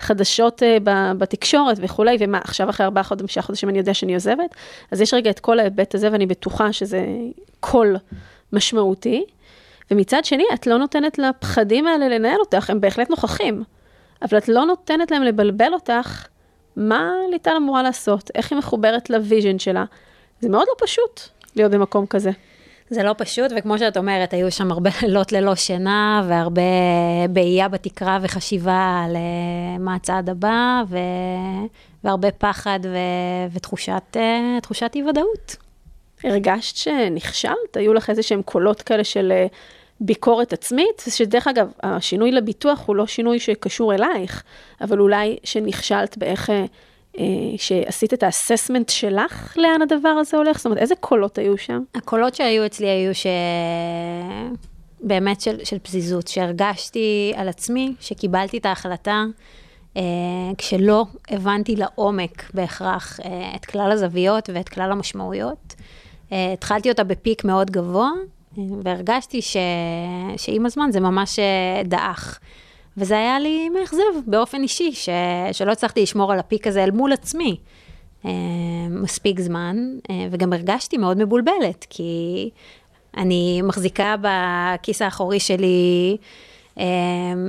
חדשות אה, בתקשורת וכולי, ומה, עכשיו אחרי ארבעה חודשים, חודשים אני יודע שאני עוזבת, אז יש רגע את כל ההיבט הזה, ואני בטוחה שזה קול משמעותי. ומצד שני, את לא נותנת לפחדים האלה לנהל אותך, הם בהחלט נוכחים, אבל את לא נותנת להם לבלבל אותך מה ליטל אמורה לעשות, איך היא מחוברת ל vision שלה. זה מאוד לא פשוט להיות במקום כזה. זה לא פשוט, וכמו שאת אומרת, היו שם הרבה לילות ללא שינה, והרבה בהייה בתקרה וחשיבה על אה, מה הצעד הבא, ו... והרבה פחד ו... ותחושת אה, אי-ודאות. הרגשת שנכשלת? היו לך איזה שהם קולות כאלה של אה, ביקורת עצמית? שדרך אגב, השינוי לביטוח הוא לא שינוי שקשור אלייך, אבל אולי שנכשלת באיך, שעשית את האססמנט שלך, לאן הדבר הזה הולך? זאת אומרת, איזה קולות היו שם? הקולות שהיו אצלי היו ש... באמת של, של פזיזות, שהרגשתי על עצמי, שקיבלתי את ההחלטה, אה, כשלא הבנתי לעומק בהכרח אה, את כלל הזוויות ואת כלל המשמעויות. אה, התחלתי אותה בפיק מאוד גבוה, אה, והרגשתי ש... שעם הזמן זה ממש אה, דעך. וזה היה לי מאכזב באופן אישי, ש... שלא הצלחתי לשמור על הפיק הזה אל מול עצמי. אה, מספיק זמן, אה, וגם הרגשתי מאוד מבולבלת, כי אני מחזיקה בכיס האחורי שלי אה,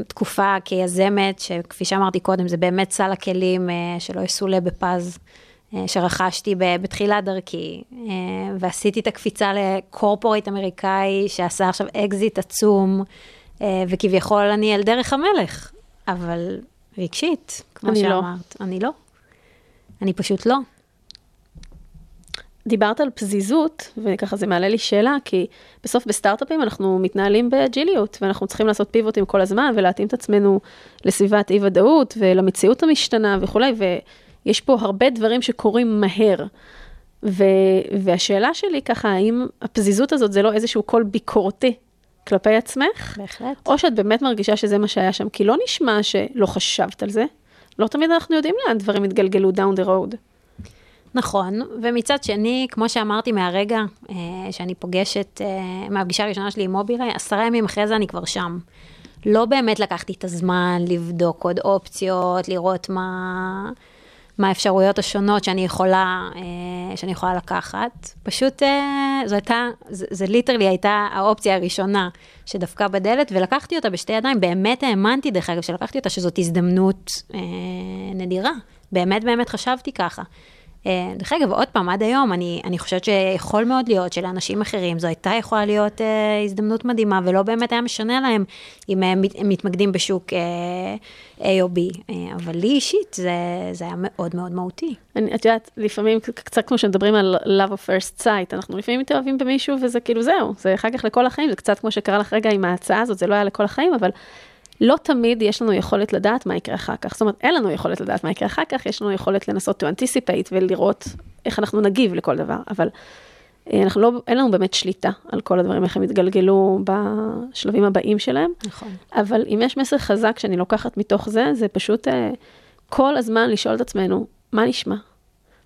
תקופה כיזמת, שכפי שאמרתי קודם, זה באמת סל הכלים שלא יסולא בפז. שרכשתי בתחילת דרכי, ועשיתי את הקפיצה ל corporate אמריקאי שעשה עכשיו אקזיט עצום, וכביכול אני על דרך המלך, אבל רגשית, כמו אני לא. שאמרת, אני לא. אני פשוט לא. דיברת על פזיזות, וככה זה מעלה לי שאלה, כי בסוף בסטארט-אפים אנחנו מתנהלים באג'יליות, ואנחנו צריכים לעשות פיבוטים כל הזמן, ולהתאים את עצמנו לסביבת אי-ודאות, ולמציאות המשתנה וכולי, ויש פה הרבה דברים שקורים מהר. ו- והשאלה שלי ככה, האם הפזיזות הזאת זה לא איזשהו קול ביקורתי כלפי עצמך? בהחלט. או שאת באמת מרגישה שזה מה שהיה שם, כי לא נשמע שלא חשבת על זה. לא תמיד אנחנו יודעים לאן דברים יתגלגלו down the road. נכון, ומצד שני, כמו שאמרתי מהרגע אה, שאני פוגשת, אה, מהפגישה הראשונה שלי עם מובילאיי, עשרה ימים אחרי זה אני כבר שם. לא באמת לקחתי את הזמן לבדוק עוד אופציות, לראות מה, מה האפשרויות השונות שאני יכולה, אה, שאני יכולה לקחת. פשוט אה, זו הייתה, זה, זה ליטרלי הייתה האופציה הראשונה שדפקה בדלת, ולקחתי אותה בשתי ידיים. באמת האמנתי, דרך אגב, שלקחתי אותה, שזאת הזדמנות אה, נדירה. באמת באמת חשבתי ככה. אה, דרך אגב, עוד פעם, עד היום, אני, אני חושבת שיכול מאוד להיות שלאנשים אחרים זו הייתה יכולה להיות אה, הזדמנות מדהימה, ולא באמת היה משנה להם אם הם, הם מתמקדים בשוק אה, A או B. אה, אבל לי אישית זה, זה היה מאוד מאוד מהותי. אני, את יודעת, לפעמים קצת כמו שמדברים על love of first sight, אנחנו לפעמים מתאהבים במישהו וזה כאילו זהו, זה אחר כך לכל החיים, זה קצת כמו שקרה לך רגע עם ההצעה הזאת, זה לא היה לכל החיים, אבל לא תמיד יש לנו יכולת לדעת מה יקרה אחר כך. זאת אומרת, אין לנו יכולת לדעת מה יקרה אחר כך, יש לנו יכולת לנסות to anticipate ולראות איך אנחנו נגיב לכל דבר, אבל אה, אנחנו לא, אין לנו באמת שליטה על כל הדברים, איך הם יתגלגלו בשלבים הבאים שלהם. נכון. אבל אם יש מסר חזק שאני לוקחת מתוך זה, זה פשוט אה, כל הזמן לשאול את עצמנו, מה נשמע?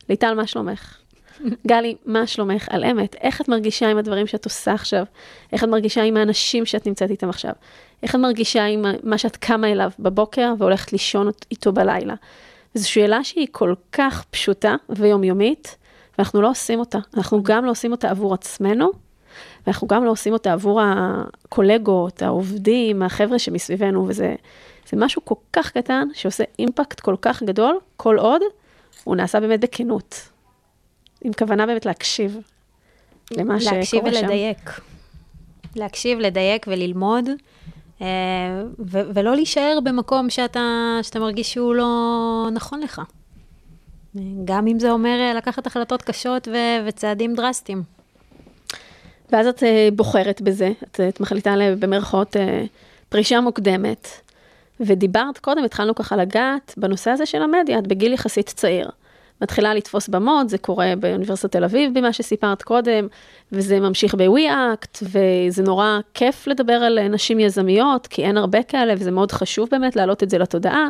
ליטל, מה שלומך? גלי, מה שלומך? על אמת, איך את מרגישה עם הדברים שאת עושה עכשיו? איך את מרגישה עם האנשים שאת נמצאת איתם עכשיו? איך את מרגישה עם מה שאת קמה אליו בבוקר והולכת לישון איתו בלילה? זו שאלה שהיא כל כך פשוטה ויומיומית, ואנחנו לא עושים אותה. אנחנו גם לא עושים אותה עבור עצמנו, ואנחנו גם לא עושים אותה עבור הקולגות, העובדים, החבר'ה שמסביבנו, וזה זה משהו כל כך קטן, שעושה אימפקט כל כך גדול, כל עוד הוא נעשה באמת בכנות, עם כוונה באמת להקשיב למה שקורה שם. להקשיב ולדייק. להקשיב, לדייק וללמוד, ו- ולא להישאר במקום שאתה, שאתה מרגיש שהוא לא נכון לך. גם אם זה אומר אה, לקחת החלטות קשות ו- וצעדים דרסטיים. ואז את אה, בוחרת בזה, את, את מחליטה במרכאות פרישה מוקדמת, ודיברת קודם, התחלנו ככה לגעת בנושא הזה של המדיה, את בגיל יחסית צעיר. מתחילה לתפוס במות, זה קורה באוניברסיטת תל אביב, במה שסיפרת קודם, וזה ממשיך ב-WeAct, וזה נורא כיף לדבר על נשים יזמיות, כי אין הרבה כאלה, וזה מאוד חשוב באמת להעלות את זה לתודעה,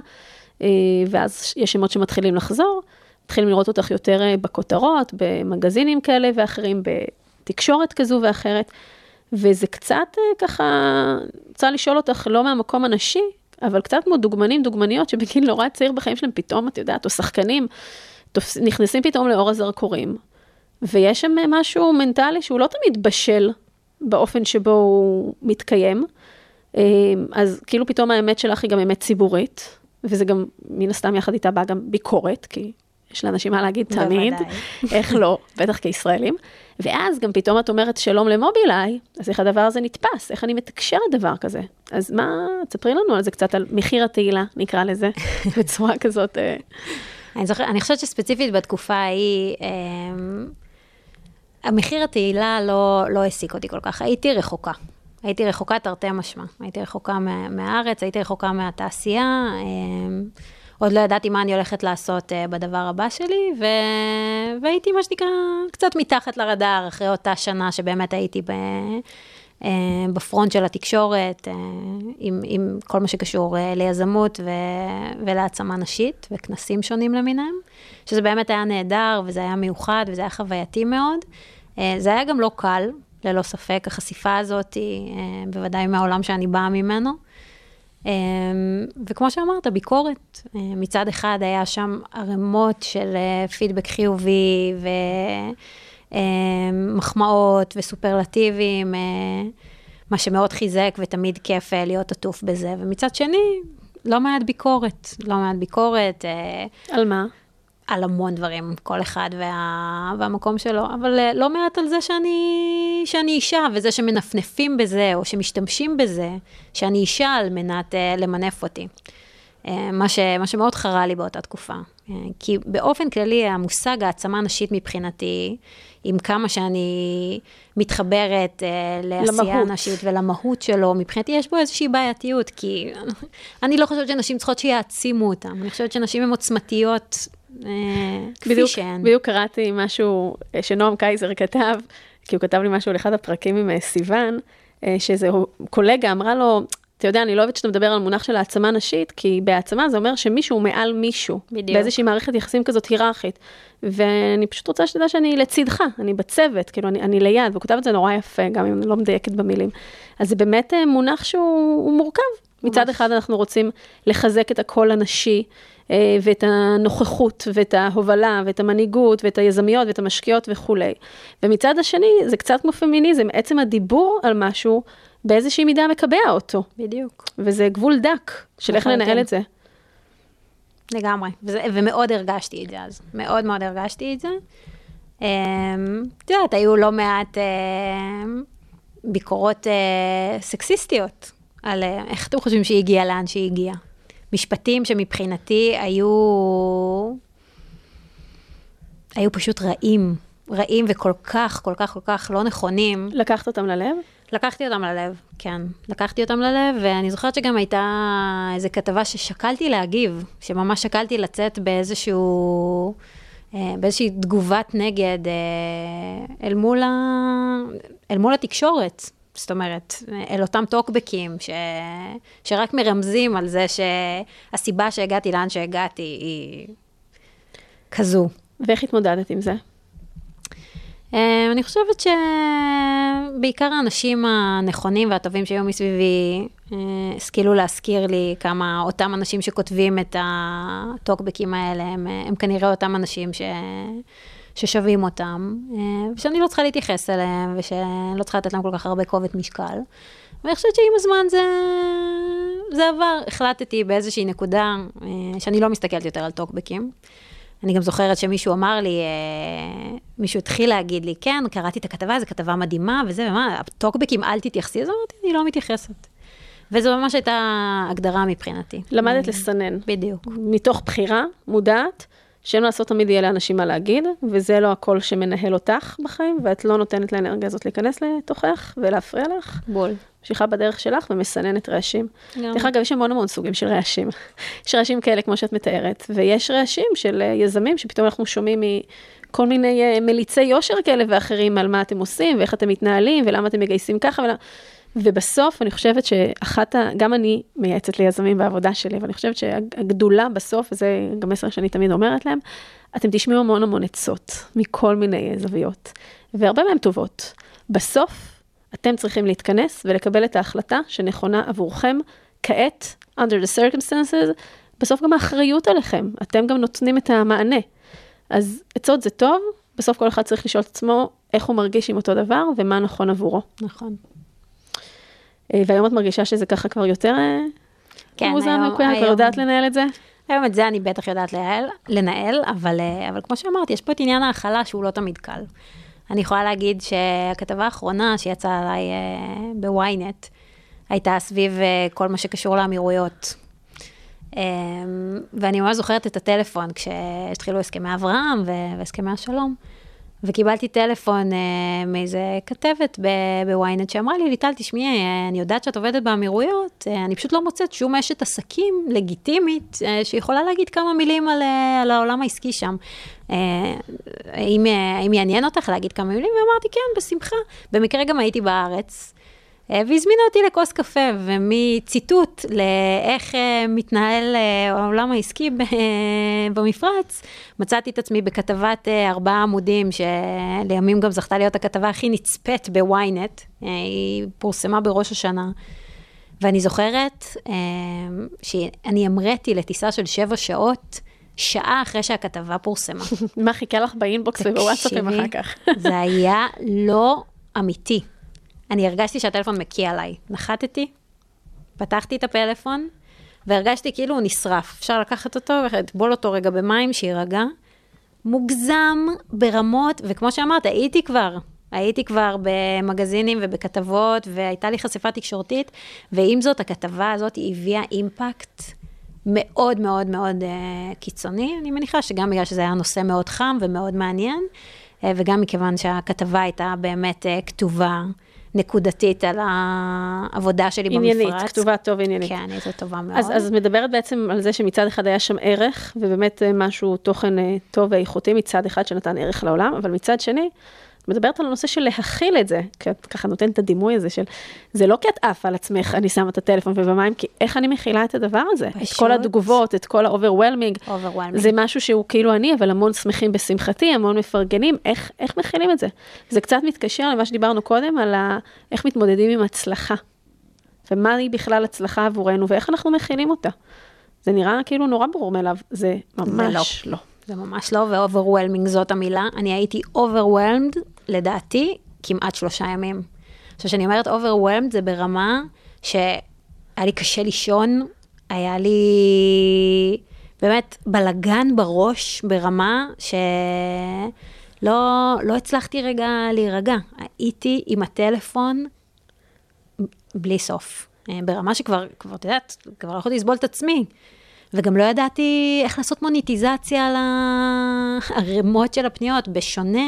אה, ואז יש שמות שמתחילים לחזור, מתחילים לראות אותך יותר אה, בכותרות, במגזינים כאלה ואחרים, בתקשורת כזו ואחרת, וזה קצת אה, ככה, רוצה לשאול אותך, לא מהמקום הנשי, אבל קצת כמו דוגמנים, דוגמניות שבגיל נורא צעיר בחיים שלהם פתאום, את יודעת, או שחקנים, נכנסים פתאום לאור הזרקורים, ויש שם משהו מנטלי שהוא לא תמיד בשל באופן שבו הוא מתקיים. אמ, אז כאילו פתאום האמת שלך היא גם אמת ציבורית, וזה גם, מן הסתם יחד איתה באה גם ביקורת, כי יש לאנשים מה להגיד תמיד, איך לא, בטח כישראלים. ואז גם פתאום את אומרת שלום למובילאיי, אז איך הדבר הזה נתפס, איך אני מתקשרת דבר כזה. אז מה, תספרי לנו על זה קצת, על מחיר התהילה, נקרא לזה, בצורה כזאת. אה. אני, זוכר, אני חושבת שספציפית בתקופה ההיא, אה, המחיר התהילה לא, לא העסיק אותי כל כך, הייתי רחוקה. הייתי רחוקה תרתי משמע. הייתי רחוקה מה, מהארץ, הייתי רחוקה מהתעשייה. אה, עוד לא ידעתי מה אני הולכת לעשות uh, בדבר הבא שלי, ו... והייתי, מה שנקרא, קצת מתחת לרדאר, אחרי אותה שנה שבאמת הייתי ב... uh, בפרונט של התקשורת, uh, עם, עם כל מה שקשור uh, ליזמות ו... ולהעצמה נשית, וכנסים שונים למיניהם, שזה באמת היה נהדר, וזה היה מיוחד, וזה היה חווייתי מאוד. זה היה גם לא קל, ללא ספק, החשיפה הזאת, uh, בוודאי מהעולם שאני באה ממנו. וכמו שאמרת, ביקורת. אה, מצד אחד היה שם ערימות של אה, פידבק חיובי ומחמאות אה, וסופרלטיבים, מה שמאוד חיזק ותמיד כיף להיות עטוף בזה. ומצד שני, לא מעט ביקורת, לא מעט ביקורת. על מה? על המון דברים, כל אחד וה... והמקום שלו, אבל לא מעט על זה שאני, שאני אישה, וזה שמנפנפים בזה, או שמשתמשים בזה, שאני אישה על מנת uh, למנף אותי. Uh, מה, ש, מה שמאוד חרה לי באותה תקופה. Uh, כי באופן כללי, המושג העצמה נשית מבחינתי, עם כמה שאני מתחברת uh, לעשייה נשית ולמהות שלו, מבחינתי יש בו איזושהי בעייתיות, כי אני לא חושבת שנשים צריכות שיעצימו אותם, אני חושבת שנשים הן עוצמתיות אה, כפי שהן. בדיוק קראתי משהו אה, שנועם קייזר כתב, כי הוא כתב לי משהו על אחד הפרקים עם סיוון, שאיזה קולגה אמרה לו, אתה יודע, אני לא אוהבת שאתה מדבר על מונח של העצמה נשית, כי בהעצמה זה אומר שמישהו מעל מישהו. בדיוק. באיזושהי מערכת יחסים כזאת היררכית. ואני פשוט רוצה שתדע שאני לצידך, אני בצוות, כאילו, אני, אני ליד, והוא כותב את זה נורא יפה, גם אם אני לא מדייקת במילים. אז זה באמת מונח שהוא מורכב. מצד אחד אנחנו רוצים לחזק את הקול הנשי, אה, ואת הנוכחות, ואת ההובלה, ואת המנהיגות, ואת היזמיות, ואת המשקיעות וכולי. ומצד השני, זה קצת כמו פמיניזם, עצם הדיבור על משהו, באיזושהי מידה מקבע אותו. בדיוק. וזה גבול דק של איך לנהל את זה. לגמרי, וזה, ומאוד הרגשתי את זה אז, מאוד מאוד הרגשתי את זה. אמ, את יודעת, היו לא מעט אמ, ביקורות אה, סקסיסטיות על אה, איך אתם חושבים שהיא הגיעה לאן שהיא הגיעה. משפטים שמבחינתי היו... היו פשוט רעים, רעים וכל כך, כל כך, כל כך לא נכונים. לקחת אותם ללב? לקחתי אותם ללב, כן. לקחתי אותם ללב, ואני זוכרת שגם הייתה איזו כתבה ששקלתי להגיב, שממש שקלתי לצאת באיזשהו... אה, באיזושהי תגובת נגד אה, אל מול, ה... אל מול התקשורת. זאת אומרת, אל אותם טוקבקים ש... שרק מרמזים על זה שהסיבה שהגעתי לאן שהגעתי היא כזו. ואיך התמודדת עם זה? אה, אני חושבת שבעיקר האנשים הנכונים והטובים שהיו מסביבי אה, השכילו להזכיר לי כמה אותם אנשים שכותבים את הטוקבקים האלה, הם, הם כנראה אותם אנשים ש... ששווים אותם, אה, ושאני לא צריכה להתייחס אליהם, ושאני לא צריכה לתת להם כל כך הרבה כובד משקל. ואני חושבת שעם הזמן זה, זה עבר. החלטתי באיזושהי נקודה אה, שאני לא מסתכלת יותר על טוקבקים. אני גם זוכרת שמישהו אמר לי, אה, מישהו התחיל להגיד לי, כן, קראתי את הכתבה, זו כתבה מדהימה וזה, ומה, טוקבקים, אל תתייחסי. אז אמרתי, אני לא מתייחסת. וזו ממש הייתה הגדרה מבחינתי. למדת לסנן. בדיוק. מתוך בחירה מודעת, שאין מה לעשות תמיד יהיה לאנשים מה להגיד, וזה לא הקול שמנהל אותך בחיים, ואת לא נותנת לאנרגיה הזאת להיכנס לתוכך ולהפריע לך. בול. ממשיכה בדרך שלך ומסננת רעשים. דרך אגב, יש המון המון סוגים של רעשים. יש רעשים כאלה, כמו שאת מתארת, ויש רעשים של אה, יזמים, שפתאום אנחנו שומעים מכל מיני אה, מליצי יושר כאלה ואחרים על מה אתם עושים, ואיך אתם מתנהלים, ולמה אתם מגייסים ככה, ולמה... ובסוף אני חושבת שאחת, ה... גם אני מייעצת ליזמים בעבודה שלי, ואני חושבת שהגדולה בסוף, וזה גם מסר שאני תמיד אומרת להם, אתם תשמעו המון המון עצות מכל מיני זוויות, והרבה מהן טובות. בסוף, אתם צריכים להתכנס ולקבל את ההחלטה שנכונה עבורכם כעת, under the circumstances, בסוף גם האחריות עליכם, אתם גם נותנים את המענה. אז עצות זה טוב, בסוף כל אחד צריך לשאול את עצמו איך הוא מרגיש עם אותו דבר ומה נכון עבורו. נכון. אה, והיום את מרגישה שזה ככה כבר יותר אה, כן, מאוזן מקוים, כבר יודעת לנהל את זה? היום את זה אני בטח יודעת לנהל, לנהל אבל, אה, אבל כמו שאמרתי, יש פה את עניין ההכלה שהוא לא תמיד קל. אני יכולה להגיד שהכתבה האחרונה שיצאה עליי בוויינט, הייתה סביב כל מה שקשור לאמירויות. ואני ממש זוכרת את הטלפון כשהתחילו הסכמי אברהם והסכמי השלום. וקיבלתי טלפון אה, מאיזה כתבת בוויינט שאמרה לי, ליטל, תשמעי, אה, אני יודעת שאת עובדת באמירויות, אה, אני פשוט לא מוצאת שום אשת עסקים לגיטימית אה, שיכולה להגיד כמה מילים על, אה, על העולם העסקי שם. אה, האם, אה, האם יעניין אותך להגיד כמה מילים? ואמרתי, כן, בשמחה. במקרה גם הייתי בארץ. אה, והזמינה אותי לכוס קפה, ומציטוט לאיך אה, מתנהל אה, העולם העסקי במפרץ, מצאתי את עצמי בכתבת ארבעה עמודים, שלימים גם זכתה להיות הכתבה הכי נצפית בוויינט, היא פורסמה בראש השנה. ואני זוכרת שאני המראתי לטיסה של שבע שעות, שעה אחרי שהכתבה פורסמה. מה חיכה לך באינבוקס ובוואטסאפים אחר כך? זה היה לא אמיתי. אני הרגשתי שהטלפון מקיא עליי. נחתתי, פתחתי את הפלאפון, והרגשתי כאילו הוא נשרף. אפשר לקחת אותו ולטבול אותו רגע במים, שיירגע. מוגזם ברמות, וכמו שאמרת, הייתי כבר. הייתי כבר במגזינים ובכתבות, והייתה לי חשיפה תקשורתית, ועם זאת, הכתבה הזאת הביאה אימפקט מאוד מאוד מאוד uh, קיצוני. אני מניחה שגם בגלל שזה היה נושא מאוד חם ומאוד מעניין, uh, וגם מכיוון שהכתבה הייתה באמת uh, כתובה נקודתית על העבודה שלי עניינית, במפרץ. כתובה טוב עניינית. כן, הייתה טובה מאוד. אז, אז מדברת בעצם על זה שמצד אחד היה שם ערך, ובאמת אה, משהו, תוכן אה, טוב ואיכותי מצד אחד שנתן ערך לעולם, אבל מצד שני, מדברת על הנושא של להכיל את זה, כי את ככה נותנת את הדימוי הזה של, זה לא כי את עפה על עצמך, אני שמה את הטלפון ובמים, כי איך אני מכילה את הדבר הזה? את פשוט. כל התגובות, את כל ה-overwhelming. Overwhelming. זה משהו שהוא כאילו אני, אבל המון שמחים בשמחתי, המון מפרגנים, איך, איך מכילים את זה? זה קצת מתקשר למה שדיברנו קודם, על ה, איך מתמודדים עם הצלחה. ומה היא בכלל הצלחה עבורנו, ואיך אנחנו מכילים אותה. זה נראה כאילו נורא ברור מאליו, זה ממש לא. זה ממש לא, ו-overwhelming זאת המילה. אני הייתי overwhelmed, לדעתי, כמעט שלושה ימים. עכשיו, כשאני אומרת overwhelmed, זה ברמה שהיה לי קשה לישון, היה לי באמת בלגן בראש, ברמה שלא לא הצלחתי רגע להירגע. הייתי עם הטלפון בלי סוף. אה, ברמה שכבר, כבר, את יודעת, כבר לא יכולתי לסבול את עצמי. וגם לא ידעתי איך לעשות מוניטיזציה על הערימות של הפניות, בשונה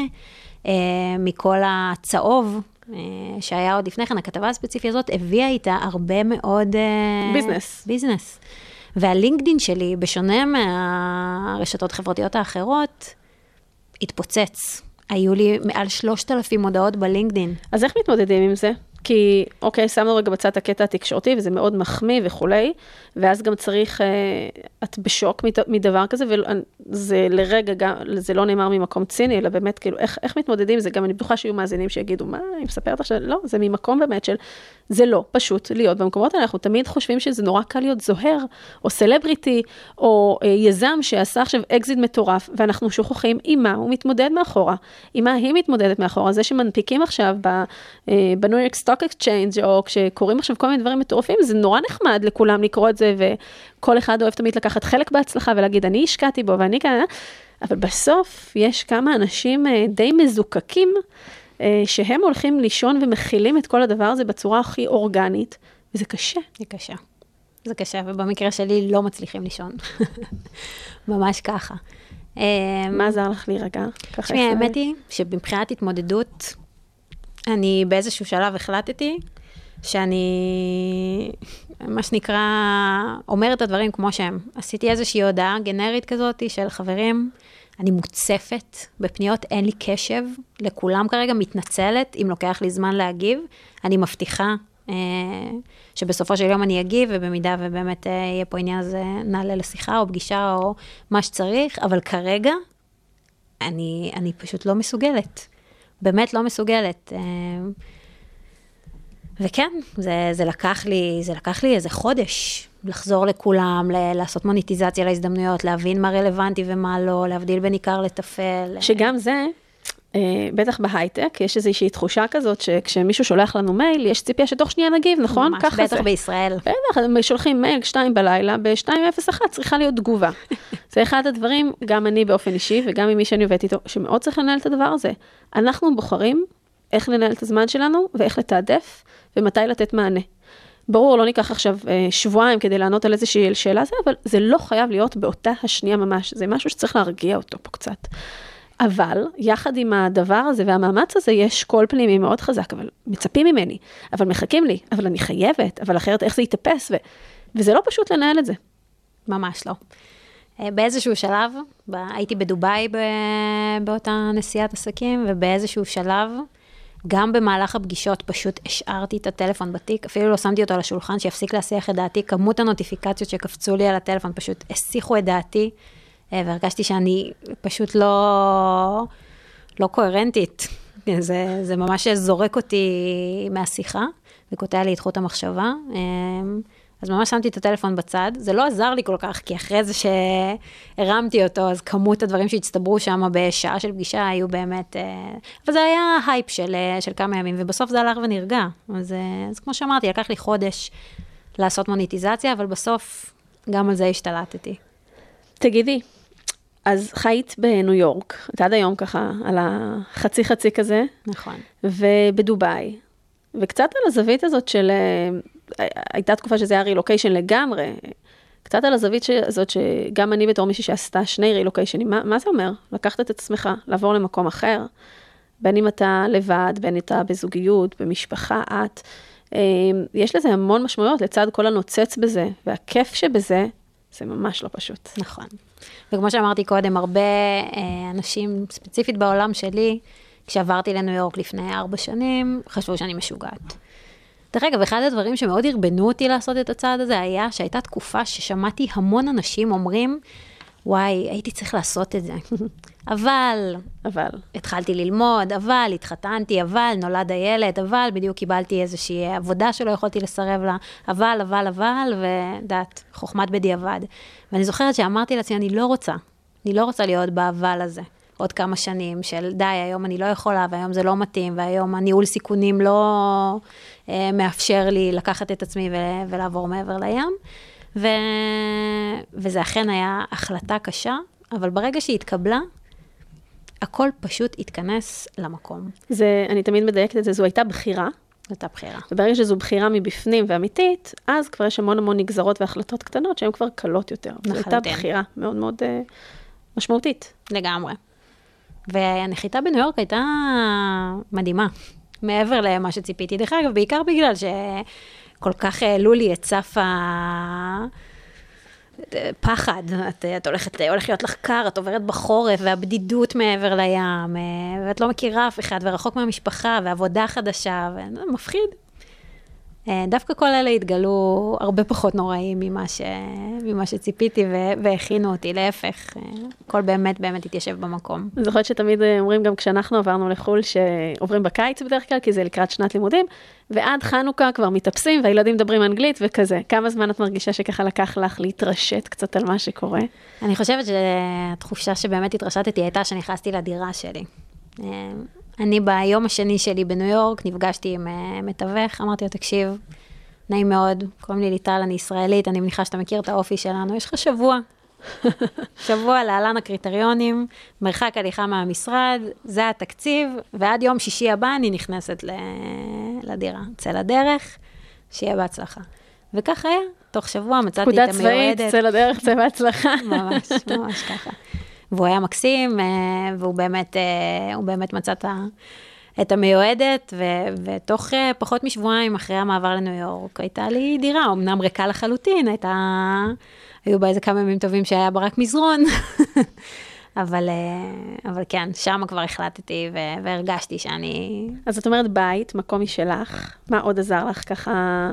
אה, מכל הצהוב אה, שהיה עוד לפני כן, הכתבה הספציפית הזאת הביאה איתה הרבה מאוד... אה, ביזנס. ביזנס. והלינקדין שלי, בשונה מהרשתות החברתיות האחרות, התפוצץ. היו לי מעל 3,000 הודעות בלינקדין. אז איך מתמודדים עם זה? כי, אוקיי, שמנו רגע בצד הקטע התקשורתי, וזה מאוד מחמיא וכולי, ואז גם צריך, אה, את בשוק מדבר כזה, וזה לרגע גם, זה לא נאמר ממקום ציני, אלא באמת, כאילו, איך, איך מתמודדים? עם זה? גם אני בטוחה שיהיו מאזינים שיגידו, מה, אני מספרת עכשיו, לא, זה ממקום באמת של, זה לא פשוט להיות במקומות האלה, אנחנו תמיד חושבים שזה נורא קל להיות זוהר, או סלבריטי, או אה, יזם שעשה עכשיו אקזיט מטורף, ואנחנו שוכחים עם מה הוא מתמודד מאחורה, עם מה היא מתמודדת מאחורה, זה שמנפיקים עכשיו אה, ב New York Stock Exchange, או כשקורים עכשיו כל מיני דברים מטורפים, זה נורא נחמד לכולם לקרוא את זה, וכל אחד אוהב תמיד לקחת חלק בהצלחה ולהגיד, אני השקעתי בו ואני כאן, אבל בסוף יש כמה אנשים אה, די מזוקקים, אה, שהם הולכים לישון ומכילים את כל הדבר הזה בצורה הכי אורגנית, וזה קשה. זה קשה. זה קשה, ובמקרה שלי לא מצליחים לישון. ממש ככה. מה עזר לך להירגע? תשמעי. האמת היא שמבחינת התמודדות, אני באיזשהו שלב החלטתי שאני, מה שנקרא, אומרת את הדברים כמו שהם. עשיתי איזושהי הודעה גנרית כזאת של חברים, אני מוצפת בפניות, אין לי קשב לכולם כרגע, מתנצלת אם לוקח לי זמן להגיב. אני מבטיחה אה, שבסופו של יום אני אגיב, ובמידה ובאמת אה, יהיה פה עניין, אז אה, נעלה לשיחה או פגישה או מה שצריך, אבל כרגע אני, אני פשוט לא מסוגלת. באמת לא מסוגלת. אה, וכן, זה, זה, לקח לי, זה לקח לי איזה חודש לחזור לכולם, ל- לעשות מוניטיזציה להזדמנויות, להבין מה רלוונטי ומה לא, להבדיל בין עיקר לטפל. שגם זה, בטח בהייטק, יש איזושהי תחושה כזאת שכשמישהו שולח לנו מייל, יש ציפייה שתוך שנייה נגיב, נכון? ממש, ככה בטח זה. בישראל. בטח, הם שולחים מייל שתיים בלילה, ב-2.01 צריכה להיות תגובה. זה אחד הדברים, גם אני באופן אישי וגם עם מי שאני עובדת איתו, שמאוד צריך לנהל את הדבר הזה. אנחנו בוחרים איך לנהל את הזמן שלנו ואיך לתעדף ומתי לתת מענה. ברור, לא ניקח עכשיו אה, שבועיים כדי לענות על איזושהי שאלה זה, אבל זה לא חייב להיות באותה השנייה ממש, זה משהו שצריך להרגיע אותו פה קצת. אבל יחד עם הדבר הזה והמאמץ הזה יש קול פנימי מאוד חזק, אבל מצפים ממני, אבל מחכים לי, אבל אני חייבת, אבל אחרת איך זה יתאפס, ו... וזה לא פשוט לנהל את זה. ממש לא. אה, באיזשהו שלב, ב- הייתי בדובאי ב- באותה נסיעת עסקים, ובאיזשהו שלב, גם במהלך הפגישות פשוט השארתי את הטלפון בתיק, אפילו לא שמתי אותו על השולחן שיפסיק להסיח את דעתי, כמות הנוטיפיקציות שקפצו לי על הטלפון פשוט הסיחו את דעתי, והרגשתי שאני פשוט לא, לא קוהרנטית. זה, זה ממש זורק אותי מהשיחה וקוטע לי את חוט המחשבה. אה, אז ממש שמתי את הטלפון בצד, זה לא עזר לי כל כך, כי אחרי זה שהרמתי אותו, אז כמות הדברים שהצטברו שם בשעה של פגישה היו באמת, אה, אבל זה היה הייפ של, אה, של כמה ימים, ובסוף זה הלך ונרגע. אז, אה, אז כמו שאמרתי, לקח לי חודש לעשות מוניטיזציה, אבל בסוף גם על זה השתלטתי. תגידי, אז חיית בניו יורק, את עד היום ככה, על החצי חצי כזה, נכון. ובדובאי, וקצת על הזווית הזאת של, אה, הייתה תקופה שזה היה רילוקיישן לגמרי, קצת על הזווית ש- הזאת שגם אני בתור מישהי שעשתה שני רילוקיישנים, מה, מה זה אומר? לקחת את עצמך, לעבור למקום אחר, בין אם אתה לבד, בין אם אתה בזוגיות, במשפחה, את. אה, יש לזה המון משמעויות לצד כל הנוצץ בזה, והכיף שבזה, זה ממש לא פשוט. נכון. וכמו שאמרתי קודם, הרבה אה, אנשים, ספציפית בעולם שלי, כשעברתי לניו יורק לפני ארבע שנים, חשבו שאני משוגעת. דרך אגב, אחד הדברים שמאוד ערבנו אותי לעשות את הצעד הזה היה שהייתה תקופה ששמעתי המון אנשים אומרים, וואי, הייתי צריך לעשות את זה. אבל אבל, התחלתי ללמוד, אבל התחתנתי, אבל נולד הילד, אבל בדיוק קיבלתי איזושהי עבודה שלא יכולתי לסרב לה, אבל, אבל, אבל, ודעת, חוכמת בדיעבד. ואני זוכרת שאמרתי לעצמי, אני לא רוצה, אני לא רוצה להיות באבל הזה. עוד כמה שנים של די, היום אני לא יכולה, והיום זה לא מתאים, והיום הניהול סיכונים לא אה, מאפשר לי לקחת את עצמי ו- ולעבור מעבר לים. ו... וזה אכן היה החלטה קשה, אבל ברגע שהיא התקבלה, הכל פשוט התכנס למקום. זה, אני תמיד מדייקת את זה, זו הייתה בחירה, זו הייתה בחירה. וברגע שזו בחירה מבפנים ואמיתית, אז כבר יש המון המון נגזרות והחלטות קטנות שהן כבר קלות יותר. זו הייתה לחלוטין. בחירה מאוד מאוד uh, משמעותית. לגמרי. והנחיתה בניו יורק הייתה מדהימה, מעבר למה שציפיתי. דרך אגב, בעיקר בגלל שכל כך העלו לי את סף הפחד. את, את הולכת, הולך להיות לך קר, את עוברת בחורף, והבדידות מעבר לים, אה, ואת לא מכירה אף אחד, ורחוק מהמשפחה, ועבודה חדשה, ומפחיד. אה, דווקא כל אלה התגלו הרבה פחות נוראים ממה, ש... ממה שציפיתי ו... והכינו אותי, להפך, אה, הכל באמת באמת התיישב במקום. אני זוכרת שתמיד אה, אומרים גם כשאנחנו עברנו לחו"ל, שעוברים בקיץ בדרך כלל, כי זה לקראת שנת לימודים, ועד חנוכה כבר מתאפסים והילדים מדברים אנגלית וכזה. כמה זמן את מרגישה שככה לקח לך להתרשת קצת על מה שקורה? אני חושבת שהתחושה שבאמת התרשתתי הייתה שנכנסתי לדירה שלי. אני ביום השני שלי בניו יורק נפגשתי עם uh, מתווך, אמרתי לו, תקשיב, נעים מאוד, קוראים לי ליטל, אני ישראלית, אני מניחה שאתה מכיר את האופי שלנו, יש לך שבוע. שבוע להלן הקריטריונים, מרחק הליכה מהמשרד, זה התקציב, ועד יום שישי הבא אני נכנסת ל... לדירה. צא לדרך, שיהיה בהצלחה. וכך היה, תוך שבוע מצאתי את המיועדת. פקודה צבאית, צא לדרך, צא בהצלחה. ממש, ממש ככה. והוא היה מקסים, אה, והוא באמת, אה, באמת מצא את המיועדת, ו, ותוך אה, פחות משבועיים אחרי המעבר לניו יורק, הייתה לי דירה, אמנם ריקה לחלוטין, הייתה, היו בה איזה כמה ימים טובים שהיה בה רק מזרון, אבל, אבל כן, שם כבר החלטתי והרגשתי שאני... אז את אומרת בית, מקום משלך, מה עוד עזר לך ככה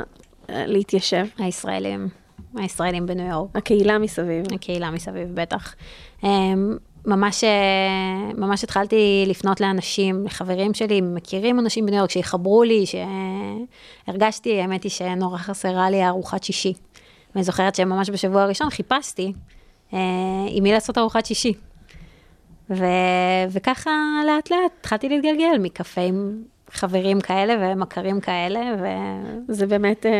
להתיישב? הישראלים. הישראלים בניו יורק. הקהילה מסביב. הקהילה מסביב, בטח. אמ, ממש, אה, ממש התחלתי לפנות לאנשים, לחברים שלי, מכירים אנשים בניו יורק, שיחברו לי, שהרגשתי, האמת היא שנורא חסרה לי ארוחת שישי. ואני זוכרת שממש בשבוע הראשון חיפשתי אה, עם מי לעשות ארוחת שישי. ו... וככה לאט לאט התחלתי להתגלגל מקפה עם חברים כאלה ומכרים כאלה. ו... זה באמת, אה,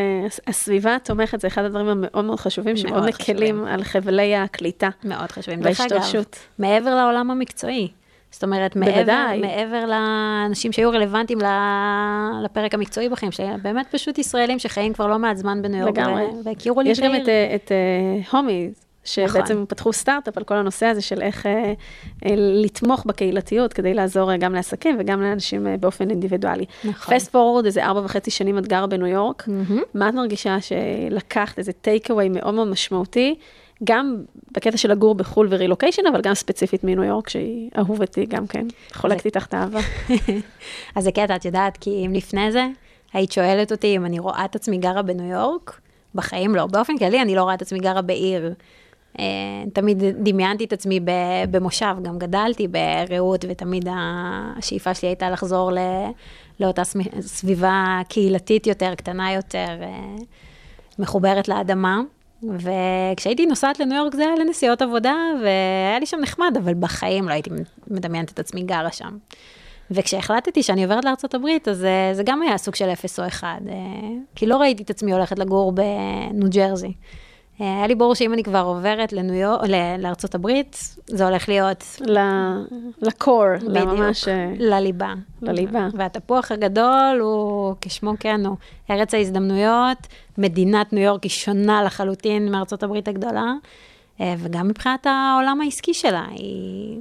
הסביבה התומכת זה אחד הדברים המאוד מאוד חשובים, שמאוד מקלים על חבלי הקליטה. מאוד חשובים. דרך אגב, מעבר לעולם המקצועי. זאת אומרת, מעבר, מעבר לאנשים שהיו רלוונטיים לפרק המקצועי בחיים שלהם, באמת פשוט ישראלים שחיים כבר לא מעט זמן בניו יורק, והכירו לי יש גם את, אה, את uh, הומי, שבעצם נכון. פתחו סטארט-אפ על כל הנושא הזה של איך אה, אה, לתמוך בקהילתיות כדי לעזור אה, גם לעסקים וגם לאנשים אה, באופן אינדיבידואלי. נכון. פסט פורוורד, איזה ארבע וחצי שנים את גרה בניו יורק, mm-hmm. מה את מרגישה שלקחת איזה טייק אווי מאוד מאוד משמעותי, גם בקטע של לגור בחו"ל ורילוקיישן, אבל גם ספציפית מניו יורק, שהיא אהובתי גם כן, חולקת איתך את האהבה. אז זה קטע, את יודעת, כי אם לפני זה היית שואלת אותי אם אני רואה את עצמי גרה בניו יורק, בחיים לא. באופן כללי אני לא רואה את עצמי גרה בעיר. אה, תמיד דמיינתי את עצמי במושב, גם גדלתי ברעות, ותמיד השאיפה שלי הייתה לחזור ל, לאותה סביבה קהילתית יותר, קטנה יותר, אה, מחוברת לאדמה. וכשהייתי נוסעת לניו יורק זה היה לנסיעות עבודה, והיה לי שם נחמד, אבל בחיים לא הייתי מדמיינת את עצמי גרה שם. וכשהחלטתי שאני עוברת לארה"ב, אז אה, זה גם היה סוג של אפס או אחד, כי לא ראיתי את עצמי הולכת לגור בניו ג'רזי. אה, היה לי ברור שאם אני כבר עוברת לניו יורק, לארצות הברית, זה הולך להיות... לקור, לממש... אה, לליבה. לליבה. והתפוח הגדול הוא, כשמו כן הוא, ארץ ההזדמנויות, מדינת ניו יורק היא שונה לחלוטין מארצות הברית הגדולה, אה, וגם מבחינת העולם העסקי שלה, היא